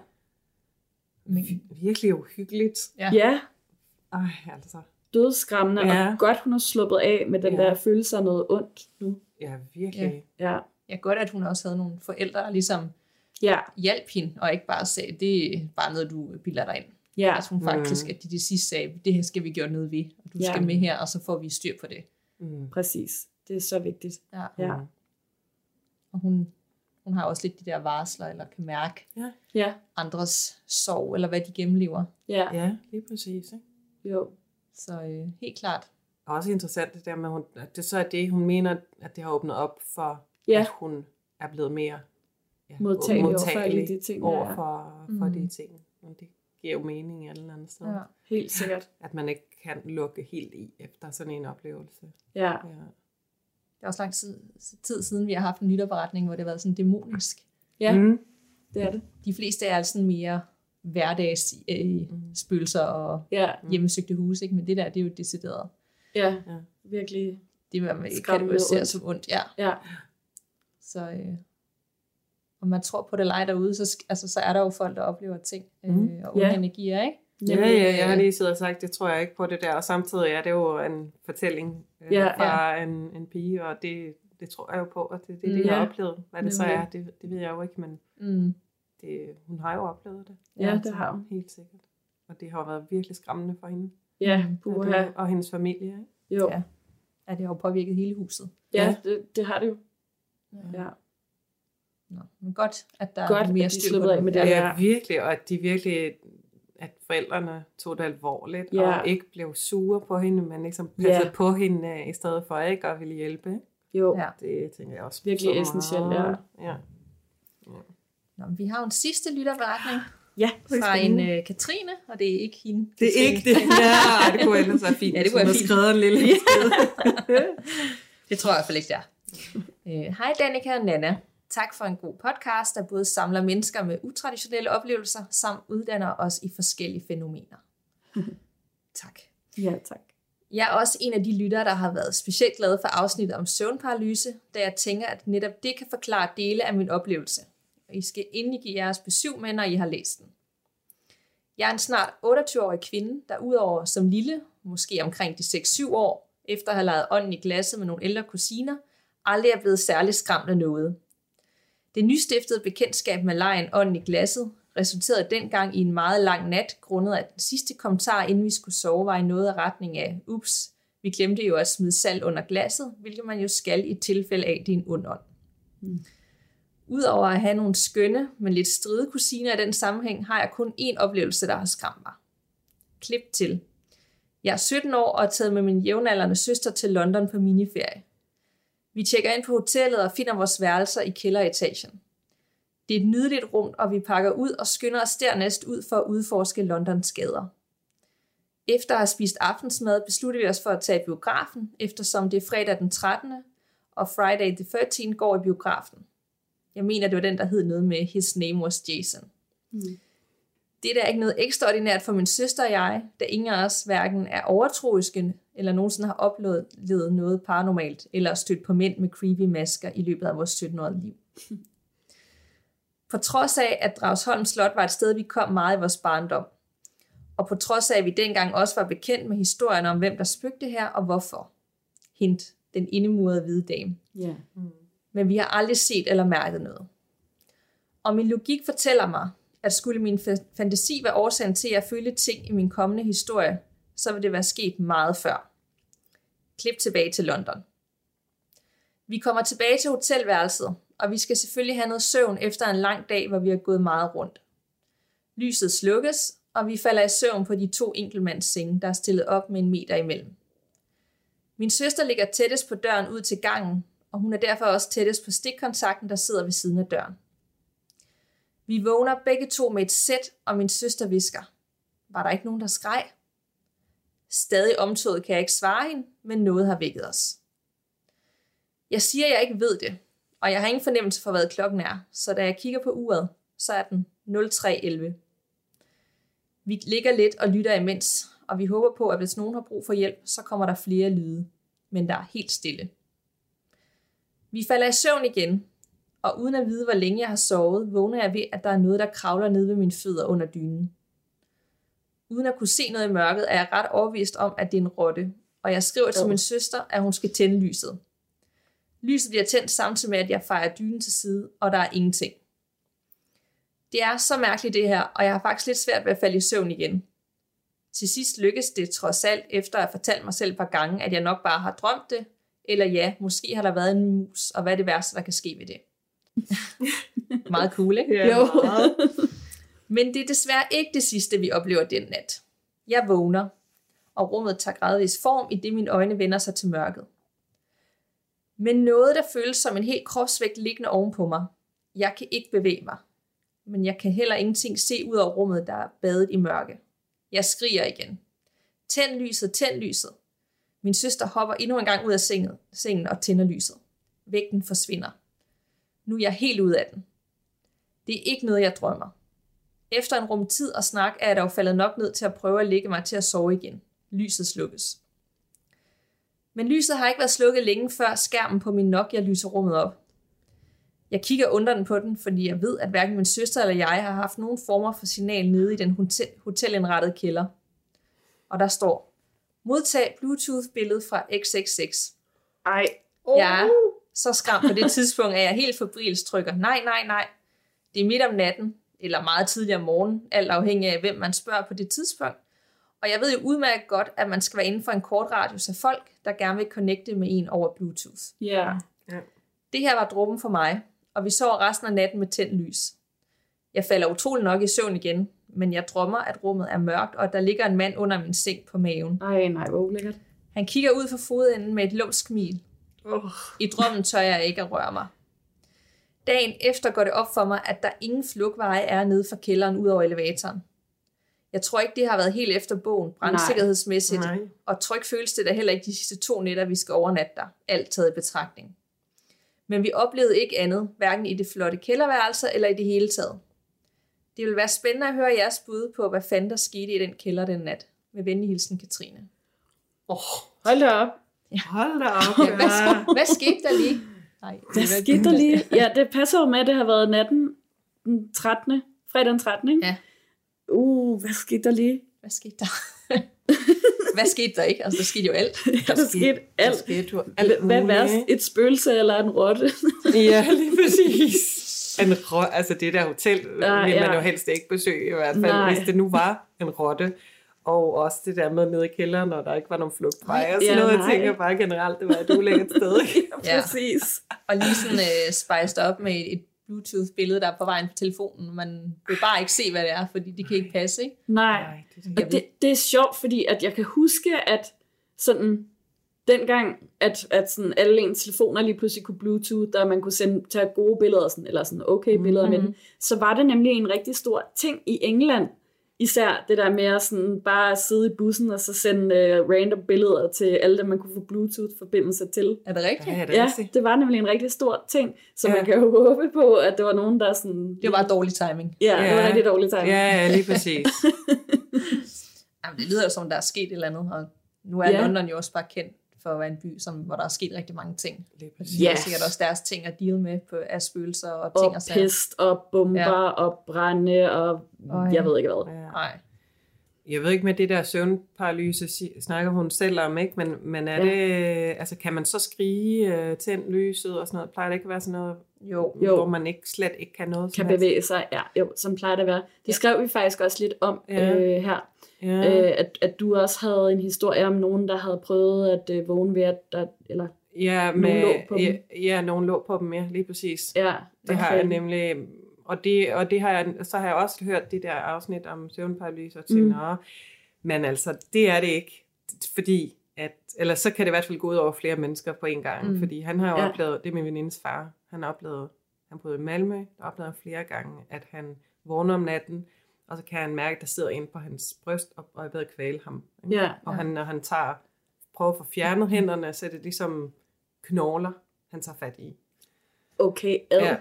Men, Virkelig uhyggeligt. Ja. ja, Ej, altså. dødsskræmmende, Ja. og godt hun har sluppet af med den Ja. der følelse af noget ondt nu. Ja, virkelig. Ja, ja, godt, at hun også havde nogle forældre, der ligesom ja, hjalp hende, og ikke bare sagde, det er bare noget, du bilder dig ind. ja, Altså hun faktisk, at de til sidst sagde, det her skal vi gøre noget ved, og du Ja. skal med her, og så får vi styr på det. Mm. præcis. Det er så vigtigt. Ja. Ja, Mm. Og hun, hun har også lidt de der varsler, eller kan mærke ja, andres sorg, eller hvad de gennemlever. ja, Ja, lige præcis. Ikke? jo. Så øh, helt klart. Og også interessant det der med, hun, at det så er det, hun mener, at det har åbnet op for, Ja. at hun er blevet mere ja, Modtagelig over for modtagelig alle de ting, over for, for Mm. de ting. Og det giver jo mening et eller andet sted. Ja. Helt sikkert. At man ikke kan lukke helt i efter sådan en oplevelse. Ja, Ja. Det er også lang tid, tid siden, vi har haft en lytterberetning, hvor det har været sådan dæmonisk. ja Mm. det er det. De fleste er sådan mere hverdags øh, spøgelser og Ja, hjemmesøgte huse, ikke? men det der, det er jo decideret. ja, Ja. virkelig. Det er, man Skræmmende kategoriserer ondt. som ondt, ja. Ja, Så øh, om man tror på det eller ej derude, så, altså, så er der jo folk, der oplever ting øh, Mhm. og onde Ja. energier, ikke? Ja, ja, jeg har lige siddet og sagt, det tror jeg ikke på det der, og samtidig er det jo en fortælling øh, Ja, ja, fra ja. En, en pige, og det, det tror jeg jo på, at det er det, de Ja. har oplevet. Hvad det så Nemlig. er, det, det ved jeg jo ikke, men Mm. det, hun har jo oplevet det. Ja, det har hun. Helt sikkert. Og det har jo været virkelig skræmmende for hende. Ja, Mm. Og, puha. det, og hendes familie. Ikke? Jo. Ja. Ja, det har jo påvirket hele huset. Ja, det, det har det jo. Ja. Nå, men godt, at der Godt, er mere styr på af med det. det. Ja, Ja. virkelig, og at de virkelig at forældrene tog det alvorligt, Ja. ja. og ikke blev sure på hende, men ligesom passede Ja. ja. på hende, øh, i stedet for ikke at ville hjælpe. ikke? Jo, Ja. Det tænker jeg også. Virkelig essentielt, meget. ja. Nå, men vi har en sidste lytterberetning ja. fra en uh, Katrine, og det er ikke hende. Det er ikke det. Ja, det kunne ellers være fint. Ja, det kunne være havde skrevet en lille Det tror jeg i hvert fald ikke, det er. Øh, Hej Danika og Nana. Tak for en god podcast, der både samler mennesker med utraditionelle oplevelser, samt uddanner os i forskellige fænomener. tak. Ja, tak. Jeg er også en af de lyttere, der har været specielt glad for afsnittet om søvnparalyse, da jeg tænker, at netop det kan forklare dele af min oplevelse. Og I skal endelig give jeres besøg med, når I har læst den. Jeg er en snart 28-årig kvinde, der udover som lille, måske omkring de 6-7 år, efter at have leget ånden i glasset med nogle ældre kusiner, aldrig er blevet særlig skræmt af noget. Det nystiftede bekendtskab med lejen ånden i glasset resulterede dengang i en meget lang nat, grundet af den sidste kommentar, inden vi skulle sove, var i noget af retning af, ups, vi glemte jo at smide salt under glasset, hvilket man jo skal i tilfælde af, det er en ond ånd. Mm. Udover at have nogle skønne, men lidt stride kusiner i den sammenhæng, har jeg kun én oplevelse, der har skræmt mig. Klip til. Jeg er 17 år og er taget med min jævnaldrende søster til London på miniferie. Vi tjekker ind på hotellet og finder vores værelser i kælderetagen. Det er et nydeligt rum, og vi pakker ud og skynder os dernæst ud for at udforske Londons gader. Efter at have spist aftensmad, beslutter vi os for at tage i biografen, eftersom det er fredag den 13. og Friday the 13. går i biografen. Jeg mener, det var den, der hed noget med His Name was Jason. Mm. Det er da ikke noget ekstraordinært for min søster og jeg, da ingen af os hverken er overtroiske eller nogensinde har oplevet noget paranormalt, eller stødt på mænd med creepy masker i løbet af vores 17-årige liv. På trods af, at Dragsholm Slot var et sted, vi kom meget i vores barndom, og på trods af, at vi dengang også var bekendt med historien om, hvem der spøgte her og hvorfor. Hint, den indemurede hvide dame Ja. men vi har aldrig set eller mærket noget. Og min logik fortæller mig, at skulle min fa- fantasi være årsagen til at føle ting i min kommende historie, så vil det være sket meget før. Klip tilbage til London. Vi kommer tilbage til hotelværelset, og vi skal selvfølgelig have noget søvn efter en lang dag, hvor vi har gået meget rundt. Lyset slukkes, og vi falder i søvn på de to enkeltmands senge, der er stillet op med en meter imellem. Min søster ligger tættest på døren ud til gangen, og hun er derfor også tættest på stikkontakten, der sidder ved siden af døren. Vi vågner begge to med et sæt, og min søster visker. Var der ikke nogen, der skreg? Stadig omtået kan jeg ikke svare hende, men noget har vækket os. Jeg siger, at jeg ikke ved det, og jeg har ingen fornemmelse for, hvad klokken er, så da jeg kigger på uret, så er den 03.11. Vi ligger lidt og lytter imens, og vi håber på, at hvis nogen har brug for hjælp, så kommer der flere lyde, men der er helt stille. Vi falder i søvn igen, og uden at vide, hvor længe jeg har sovet, vågner jeg ved, at der er noget, der kravler ned ved mine fødder under dynen. Uden at kunne se noget i mørket, er jeg ret overbevist om, at det er en rotte, og jeg skriver til min søster, at hun skal tænde lyset. Lyset bliver tændt samtidig med, at jeg fejrer dynen til side, og der er ingenting. Det er så mærkeligt det her, og jeg har faktisk lidt svært ved at falde i søvn igen. Til sidst lykkes det trods alt, efter at have fortalt mig selv et par gange, at jeg nok bare har drømt det, eller ja, måske har der været en mus, og hvad er det værste, der kan ske ved det? Meget cool, ikke? Ja, Jo. meget. Men det er desværre ikke det sidste, vi oplever den nat. Jeg vågner, og rummet tager gradvis form, i det mine øjne vender sig til mørket. Men noget, der føles som en helt kropsvægt liggende ovenpå mig. Jeg kan ikke bevæge mig. Men jeg kan heller ingenting se ud af rummet, der er badet i mørke. Jeg skriger igen. Tænd lyset, tænd lyset. Min søster hopper endnu en gang ud af sengen, sengen og tænder lyset. Vægten forsvinder. Nu er jeg helt ud af den. Det er ikke noget, jeg drømmer. Efter en rum tid og snak er jeg dog faldet nok ned til at prøve at lægge mig til at sove igen. Lyset slukkes. Men lyset har ikke været slukket længe før skærmen på min Nokia lyser rummet op. Jeg kigger undrende på den, fordi jeg ved, at hverken min søster eller jeg har haft nogen former for signal nede i den hotel, hotelindrettede kælder. Og der står, modtag Bluetooth-billede fra XXX. Ej. Jeg er så skræmt på det tidspunkt, at jeg helt febrilsk trykker, nej, nej, nej. Det er midt om natten, eller meget tidligere om morgenen, alt afhængig af, hvem man spørger på det tidspunkt. Og jeg ved jo udmærket godt, at man skal være inden for en kort radius af folk, der gerne vil connecte med en over Bluetooth. Ja. Det her var dråben for mig, og vi sov resten af natten med tændt lys. Jeg falder utrolig nok i søvn igen, men jeg drømmer, at rummet er mørkt, og at der ligger en mand under min seng på maven. Ej, nej, hvor ulækkert. Han kigger ud fra fodenden med et lumsk smil. Oh. I drømmen tør jeg ikke at røre mig. Dagen efter går det op for mig, at der ingen flugtveje er nede fra kælderen ud over elevatoren. Jeg tror ikke, det har været helt efter bogen, brandsikkerhedsmæssigt, Nej. og tryg føles det da heller ikke de sidste to nætter, vi skal overnatte der, alt taget i betragtning. Men vi oplevede ikke andet, hverken i det flotte kælderværelse eller i det hele taget. Det vil være spændende at høre jeres bud på, hvad fanden der skete i den kælder den nat. Med venlig hilsen, Katrine. Oh. Hold da op. Hold da op. Ja, hvad, hvad skete der lige? Nej, Hvad skete der lige? Ja, det passer jo med, at det har været natten den 13. Fredag den 13. Ikke? Ja. Uh, hvad skete der lige? Hvad skete der? hvad skete der ikke? Altså, der skete jo alt. Ja, der skete alt. Der skete jo Hvad alt hvad er værst? Et spøgelse eller en rotte? Ja, lige præcis. En rå, altså det der hotel Ah, vil ja. man jo helst ikke besøge, i hvert fald, Nej. hvis det nu var en rotte. Og også det der med nede i kælderen, når der ikke var nogen flugtvej og sådan Ja, noget. Jeg nej. tænker bare generelt, det var et ulækkert sted. Ja. Præcis. Og lige sådan øh, spiced op med et Bluetooth-billede, der er på vejen på telefonen. Man vil bare ikke se, hvad det er, fordi det kan ikke passe, ikke? Nej. Nej, det er Og det, det er sjovt, fordi at jeg kan huske, at sådan dengang, at, at sådan alle ens telefoner lige pludselig kunne Bluetooth, og man kunne sende, tage gode billeder, sådan, eller sådan okay billeder mm-hmm. med den, så var det nemlig en rigtig stor ting i England, især det der med at sådan bare sidde i bussen, og så sende uh, random billeder til alle dem, man kunne få Bluetooth-forbindelse til. Er det rigtigt? Ja, det er Ja, det var nemlig en rigtig stor ting, så Ja. man kan jo håbe på, at det var nogen, der sådan... Det var bare dårlig timing. Ja, det var Ja. rigtig dårligt tegn. Ja, ja, lige præcis. Jamen, det lyder jo som, der er sket et eller andet, og nu er Ja. London jo også bare kendt for at være en by, som, hvor der er sket rigtig mange ting. Lige Og præcis. de har Ja. sikkert også deres ting at deal med på, af spøgelser og ting Og og sager. pest og bomber Ja. og brænde og Øj. jeg ved ikke hvad. Ja. Nej. Jeg ved ikke med det der søvnparalyse, snakker hun selv om, ikke? Men, men er Ja. det, altså kan man så skrige, uh, tænd lyset og sådan noget? Plejer det ikke at være sådan noget, Jo. Jo. hvor man ikke slet ikke kan noget? kan bevæge sig. Ja, jo, som plejer det at være. Det skrev vi faktisk også lidt om Ja. øh, her. Ja. Øh, at, at du også havde en historie om nogen, der havde prøvet at øh, vågne ved, at der, eller, Ja, Nogen med, lå på dem. ja, ja, nogen lå på dem, ja, lige præcis. ja, Det har jeg nemlig, og, det, og det har jeg, så har jeg også hørt det der afsnit om søvnparalyse og tænkt, Mm. men altså, det er det ikke, fordi at, eller så kan det i hvert fald gå ud over flere mennesker på en gang, Mm. fordi han har jo Ja. oplevet, det er min venindes far, han har oplevet, han boede i Malmø, der oplevede flere gange, at han vågner om natten, og så kan han mærke, at der sidder en på hans bryst, og, og er ved at kvæle ham. ikke? Ja, Og Ja. han, når han tager, prøver at få fjernet hænderne, så er det ligesom knogler, han tager fat i. okay, ad. Ja.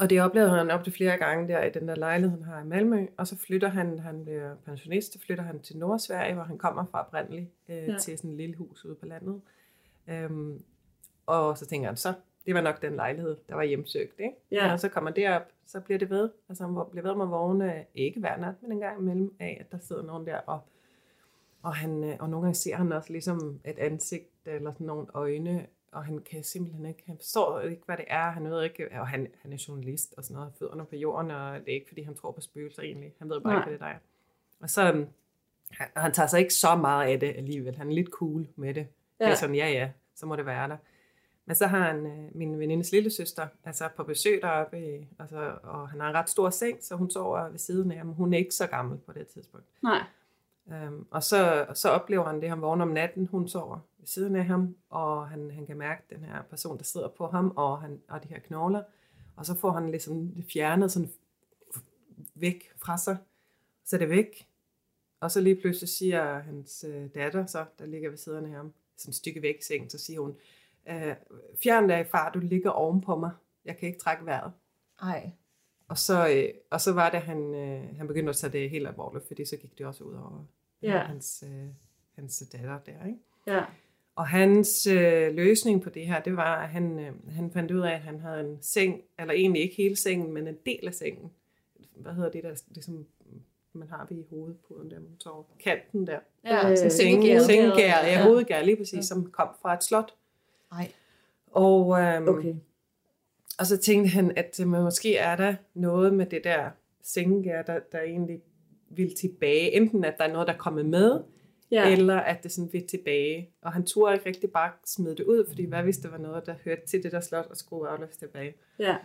Og det oplevede han op til flere gange der i den der lejlighed, han har i Malmø. Og så flytter han, han bliver pensionist, så flytter han til Nordsverige, hvor han kommer fra oprindeligt, øh, ja. til sådan et lille hus ude på landet. Øhm, og så tænker han, så det var nok den lejlighed, der var hjemsøgt. Ikke? Ja. Og så kommer det op, så bliver det ved. Altså han bliver ved med at vågne, ikke hver nat, men en gang imellem af, at der sidder nogen der. Og, og, han, øh, og nogle gange ser han også ligesom et ansigt, eller sådan nogle øjne, og han kan simpelthen ikke, han forstår ikke, hvad det er, han ved ikke, og han, han er journalist og sådan noget, fødderne på jorden, og det er ikke, fordi han tror på spøgelser egentlig, han ved bare Nej. ikke, hvad det er, der. Og så, øhm, han, han tager sig ikke så meget af det alligevel, han er lidt cool med det. Ja. Det er sådan, ja ja, så må det være der. Men så har han øh, min venindes lille søster, altså på besøg deroppe, i, altså, og han har en ret stor seng, så hun sover ved siden af ham. Hun er ikke så gammel på det tidspunkt. Nej, Um, og så, så oplever han det, han vågner om natten, hun sover ved siden af ham, og han, han kan mærke den her person, der sidder på ham, og, han, og de her knogler, og så får han ligesom det fjernet sådan væk fra sig, så er det væk, og så lige pludselig siger hans øh, datter, så, der ligger ved siden af ham, sådan et stykke væk i sengen, så siger hun, øh, fjern dig far, du ligger oven på mig, jeg kan ikke trække vejret. Ej. Og så, øh, og så var det, han, øh, han begyndte at tage det helt alvorligt, fordi så gik det også ud over Ja. øh, hans, øh, hans datter der. Ikke? ja. Og hans øh, løsning på det her, det var, at han, øh, han fandt ud af, at han havde en seng, eller egentlig ikke hele sengen, men en del af sengen. Hvad hedder det der, ligesom man har ved i hovedpuden der, man tager kanten der. Ja, Øh, sådan Sengegær, sengegær. ja, Ja. hovedgær lige præcis, som kom fra et slot. Nej. Og, øhm, Okay. og så tænkte han, at øh, måske er der noget med det der sengegær, der, der egentlig vil tilbage. Enten at der er noget, der er kommet med, Ja. eller at det sådan vil tilbage. Og han turde ikke rigtig bare smide det ud, fordi hvad hvis det var noget, der hørte til det der slot og skulle afleveres tilbage. ja.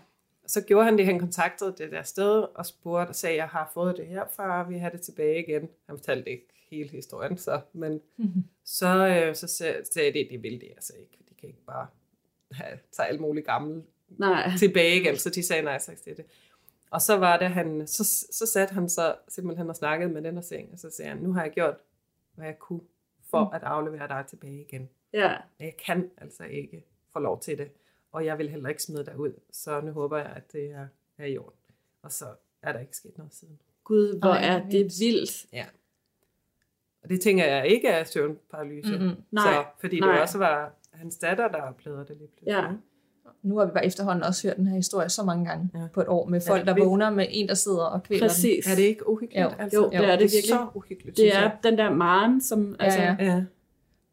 Så gjorde han det, han kontaktede det der sted og spurgte og sagde, jeg har fået det herfra, vi har det tilbage igen. Han fortalte ikke hele historien, så, men så, øh, så sag- sagde de, det vil de altså ikke. Kan ikke bare have, tage alt muligt gammelt Nej. tilbage igen, så de sagde nej tak til det. Og så var det, han, så, så satte han så simpelthen og snakkede med den og seng, og så sagde han, nu har jeg gjort, hvad jeg kunne for at aflevere dig tilbage igen. Ja. Men Jeg kan altså ikke få lov til det, og jeg vil heller ikke smide dig ud, så nu håber jeg, at det er, er i orden. Og så er der ikke sket noget siden. Gud, hvor Ej, er det vildt. vildt. Ja. Og det tænker jeg ikke er søvnparalyse. Mm-mm. Nej, Så, fordi nej. det også var hans datter, der oplevede det lige pludselig. Ja. Nu har vi bare efterhånden også hørt den her historie så mange gange Ja. på et år, med folk, der vågner med en, der sidder og kvæler den. Præcis. Er det ikke uhyggeligt? Jo. Altså, Jo, det er det virkelig. så uhyggeligt, Det er den der Maren, som... Ja, Altså, ja. Ja.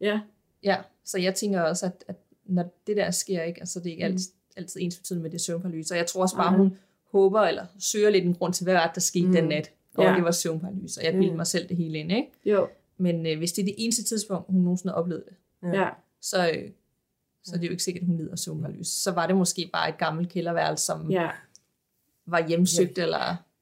ja. Ja, så jeg tænker også, at, at når det der sker, ikke, altså det er ikke altid, altid ens betydende med det søvnparalyse. Og jeg tror også bare, Nej. hun håber eller søger lidt en grund til, hvad var det, der skete Mm. mm. den nat. Og Ja. det var søvnparalyse, og jeg bildte Mm. mig selv det hele ind. Ikke? Jo. Men øh, hvis det er det eneste tidspunkt, hun nogensinde har oplevet det, Ja. Så, øh, så er det jo ikke sikkert, at hun lider af søvnparalyse. Så var det måske bare et gammelt kælderværelse, som ja. Ja. var hjemsøgt, ja. eller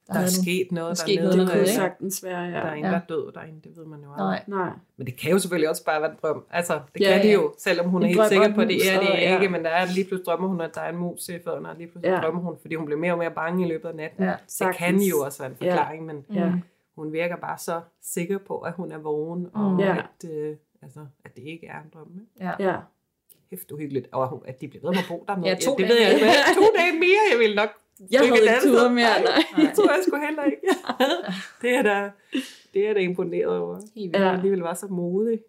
der, Der er sket noget der skete dernede. noget Det kunne sagtens være, Der er ja. ingen, Ja. der er død derinde, det ved man jo aldrig. Nej, Nej. Men det kan jo selvfølgelig også bare være en drøm. Altså, det Ja, kan det ja. jo, selvom hun En er helt sikker på, at det er det ja. ikke, men der er lige pludselig drømmer hun, at der er en mus i fødderne, og lige pludselig Ja. ja. drømmer hun, fordi hun bliver mere og mere bange i løbet af natten. Ja, det sagtens. kan jo også være en Ja. forklaring, men Ja. hun virker bare så sikker på, at hun er vågen, og Mm. Ja. at, øh, altså, at det ikke er en drøm. Ikke? ja. Ja. Hæft uhyggeligt, og at de bliver ved med at bo der. Ja, to det dage ved jeg ikke. mere. To dage mere, jeg vil nok Jeg havde ikke sted. mere, nej. Det tror jeg sgu heller ikke. det er da, det er da imponeret over. Helt vildt. Ja. Alligevel var så modig.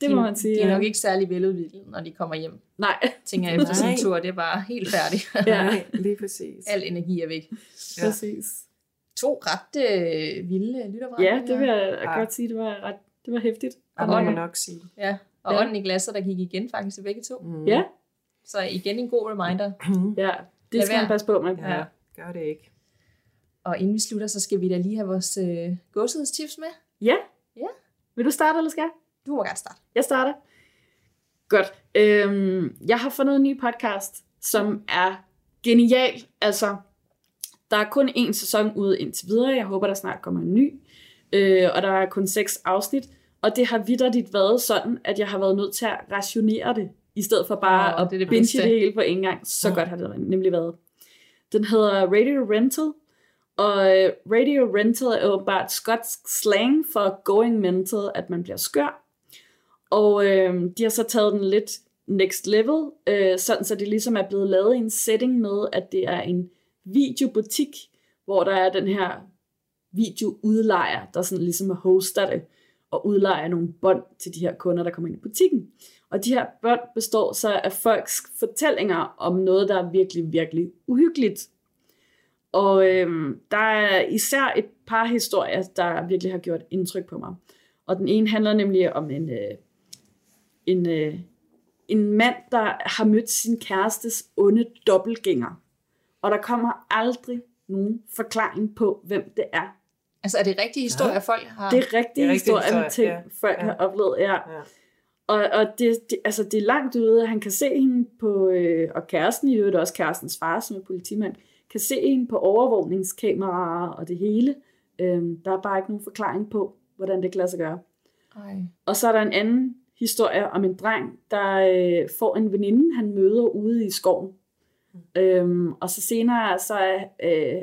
Det må man sige. De er ja. nok ikke særlig veludviklet, når de kommer hjem. Nej. Tænker jeg efter sådan en Nej. tur, det er bare helt færdigt. Ja. Nej, lige præcis. Al energi er væk. Ja. Præcis. To ret øh, vilde lytterbrændinger. Ja, det vil jeg Ja. godt sige. Det var ret det var hæftigt. Det må man nok sige. Ja, og Ja. ånden i glasset, der gik igen faktisk til begge to. Mm. Ja, Så igen en god reminder. ja. Det Lad skal man være. passe på med. Ja, Ja. gør det ikke. Og inden vi slutter, så skal vi da lige have vores øh, gåsehedstips med. Ja. Ja. Vil du starte, eller skal jeg? Du må gerne starte. Jeg starter. Godt. Øhm, jeg har fundet en ny podcast, som er genial. Altså, der er kun én sæson ude indtil videre. Jeg håber, der snart kommer en ny. Øh, og der er kun seks afsnit. Og det har vidderligt været sådan, at jeg har været nødt til at rationere det, i stedet for bare Åh, at det er det binge bedste. det hele på en gang. Så godt har det nemlig været. Den hedder Radio Rental, og øh, Radio Rental er åbenbart skotsk slang for going mental, at man bliver skør. Og øh, de har så taget den lidt next level, øh, sådan så det ligesom er blevet lavet i en setting med, at det er en videobutik, hvor der er den her videoudlejer, der sådan ligesom hoster det, og udlejer nogle bånd til de her kunder, der kommer ind i butikken. Og de her bånd består så af folks fortællinger om noget, der er virkelig, virkelig uhyggeligt. Og øhm, der er især et par historier, der virkelig har gjort indtryk på mig. Og den ene handler nemlig om en, øh, en, øh, en mand, der har mødt sin kærestes onde dobbeltgænger. Og der kommer aldrig nogen forklaring på, hvem det er. Altså, er det rigtige historier, Ja. folk har? Det er rigtige Det er rigtige historier ting, ja. folk Ja. har oplevet. Ja. Ja. Og, og det, det, altså det er langt ude. Han kan se hende på, øh, og kæresten i øvrigt også kærestens far, som er politimand, kan se hende på overvågningskameraer og det hele. Øhm, der er bare ikke nogen forklaring på, hvordan det kan lade sig gøre. Ej. Og så er der en anden historie om en dreng, der øh, får en veninde, han møder ude i skoven. Øhm, og så senere, så er, øh,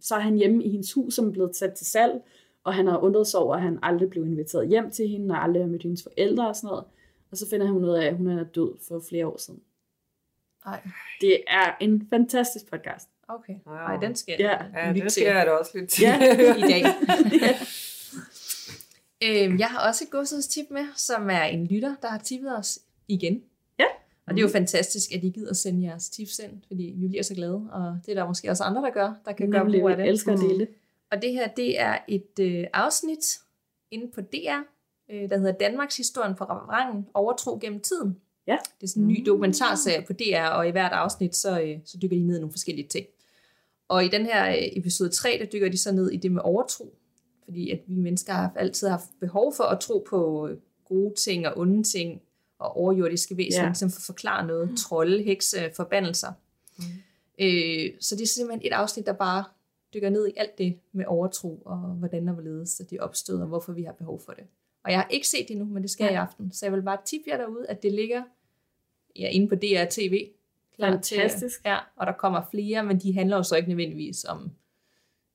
så er han hjemme i hendes hus, som er blevet sat til salg, og han har undret sig over, at han aldrig blev inviteret hjem til hende, og aldrig har mødt hendes forældre og sådan noget. Og så finder han ud af, at hun er død for flere år siden. Ej. Det er en fantastisk podcast. Okay. Wow. Ej, den skal Ja. Ja, det til skal jeg da også lidt til. Ja. i dag. Øhm, jeg har også et godsudstip med, som er en lytter, der har tippet os igen. Og det er jo fantastisk, at I gider sende jeres tips ind, fordi vi bliver så glade, og det er der måske også andre, der gør, der kan gøre Nemlig, brug af det. elsker at dele. Og det her, det er et øh, afsnit inde på DR, øh, der hedder Danmarks historien på restauranten Overtro gennem tiden. Ja. Det er sådan en ny dokumentarserie på DR, og i hvert afsnit, så, øh, så dykker de ned i nogle forskellige ting. Og i den her øh, episode 3, der dykker de så ned i det med overtro. Fordi at vi mennesker har altid haft behov for at tro på øh, gode ting og onde ting, og overjordiske væsener, Ja. ja. som for at forklare noget. Trolde, hekse, forbandelser. Mm. Øh, så det er simpelthen et afsnit, der bare dykker ned i alt det med overtro, og hvordan og hvorledes at det opstod, og hvorfor vi har behov for det. Og jeg har ikke set det endnu, men det skal jeg i aften. Så jeg vil bare tippe jer derude, at det ligger ja, inde på DR TV. Klar Fantastisk. Til, ja, og der kommer flere, men de handler jo så ikke nødvendigvis om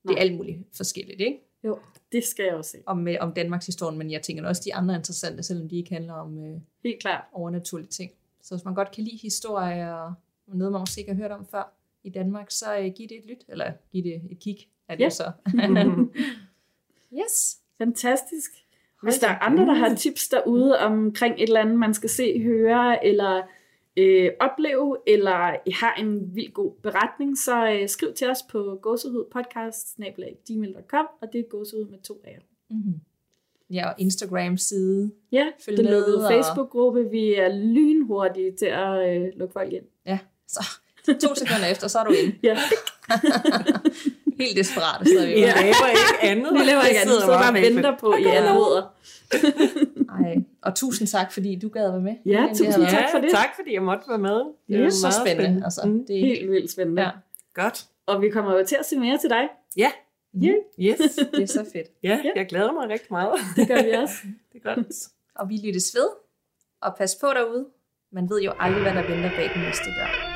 det er alt muligt forskelligt, ikke? Jo, det skal jeg også se. Om, øh, om Danmarks historie, men jeg tænker også, de andre er interessante, selvom de ikke handler om øh, Helt klart. overnaturlige ting. Så hvis man godt kan lide historie og noget, man måske ikke har hørt om før i Danmark, så øh, giv det et lyt, eller giv det et kig, er det Ja. jo så. yes. Fantastisk. Hvis der er andre, der har tips derude omkring et eller andet, man skal se, høre eller øh, opleve, eller I har en vild god beretning, så øh, skriv til os på gåsehudpodcast.gmail.com, og det er gåsehud med to af Mm-hmm. Ja, og Instagram-side. Ja, Følg det med, lukkede og- Facebook-gruppe. Vi er lynhurtige til at øh, lukke folk ind. Ja, så to sekunder efter, så er du inde. Ja, Helt desperat sidder vi Vi bare. laver ikke andet. vi laver ikke andet, så bare venter på, at I anmoder. Og tusind tak, fordi du gad være med. Ja, Det tusind har været tak for det. tak fordi jeg måtte være med. Det var så meget spændende. Altså, Mm. det er Helt vildt spændende. Ja. Godt. Og vi kommer jo til at se mere til dig. Ja. Ja, Yes. Det er så fedt. Ja, jeg glæder mig rigtig meget. det gør vi også. Det er godt. Og vi lyttes ved. Og pas på derude. Man ved jo aldrig, hvad der venter bag den næste dør.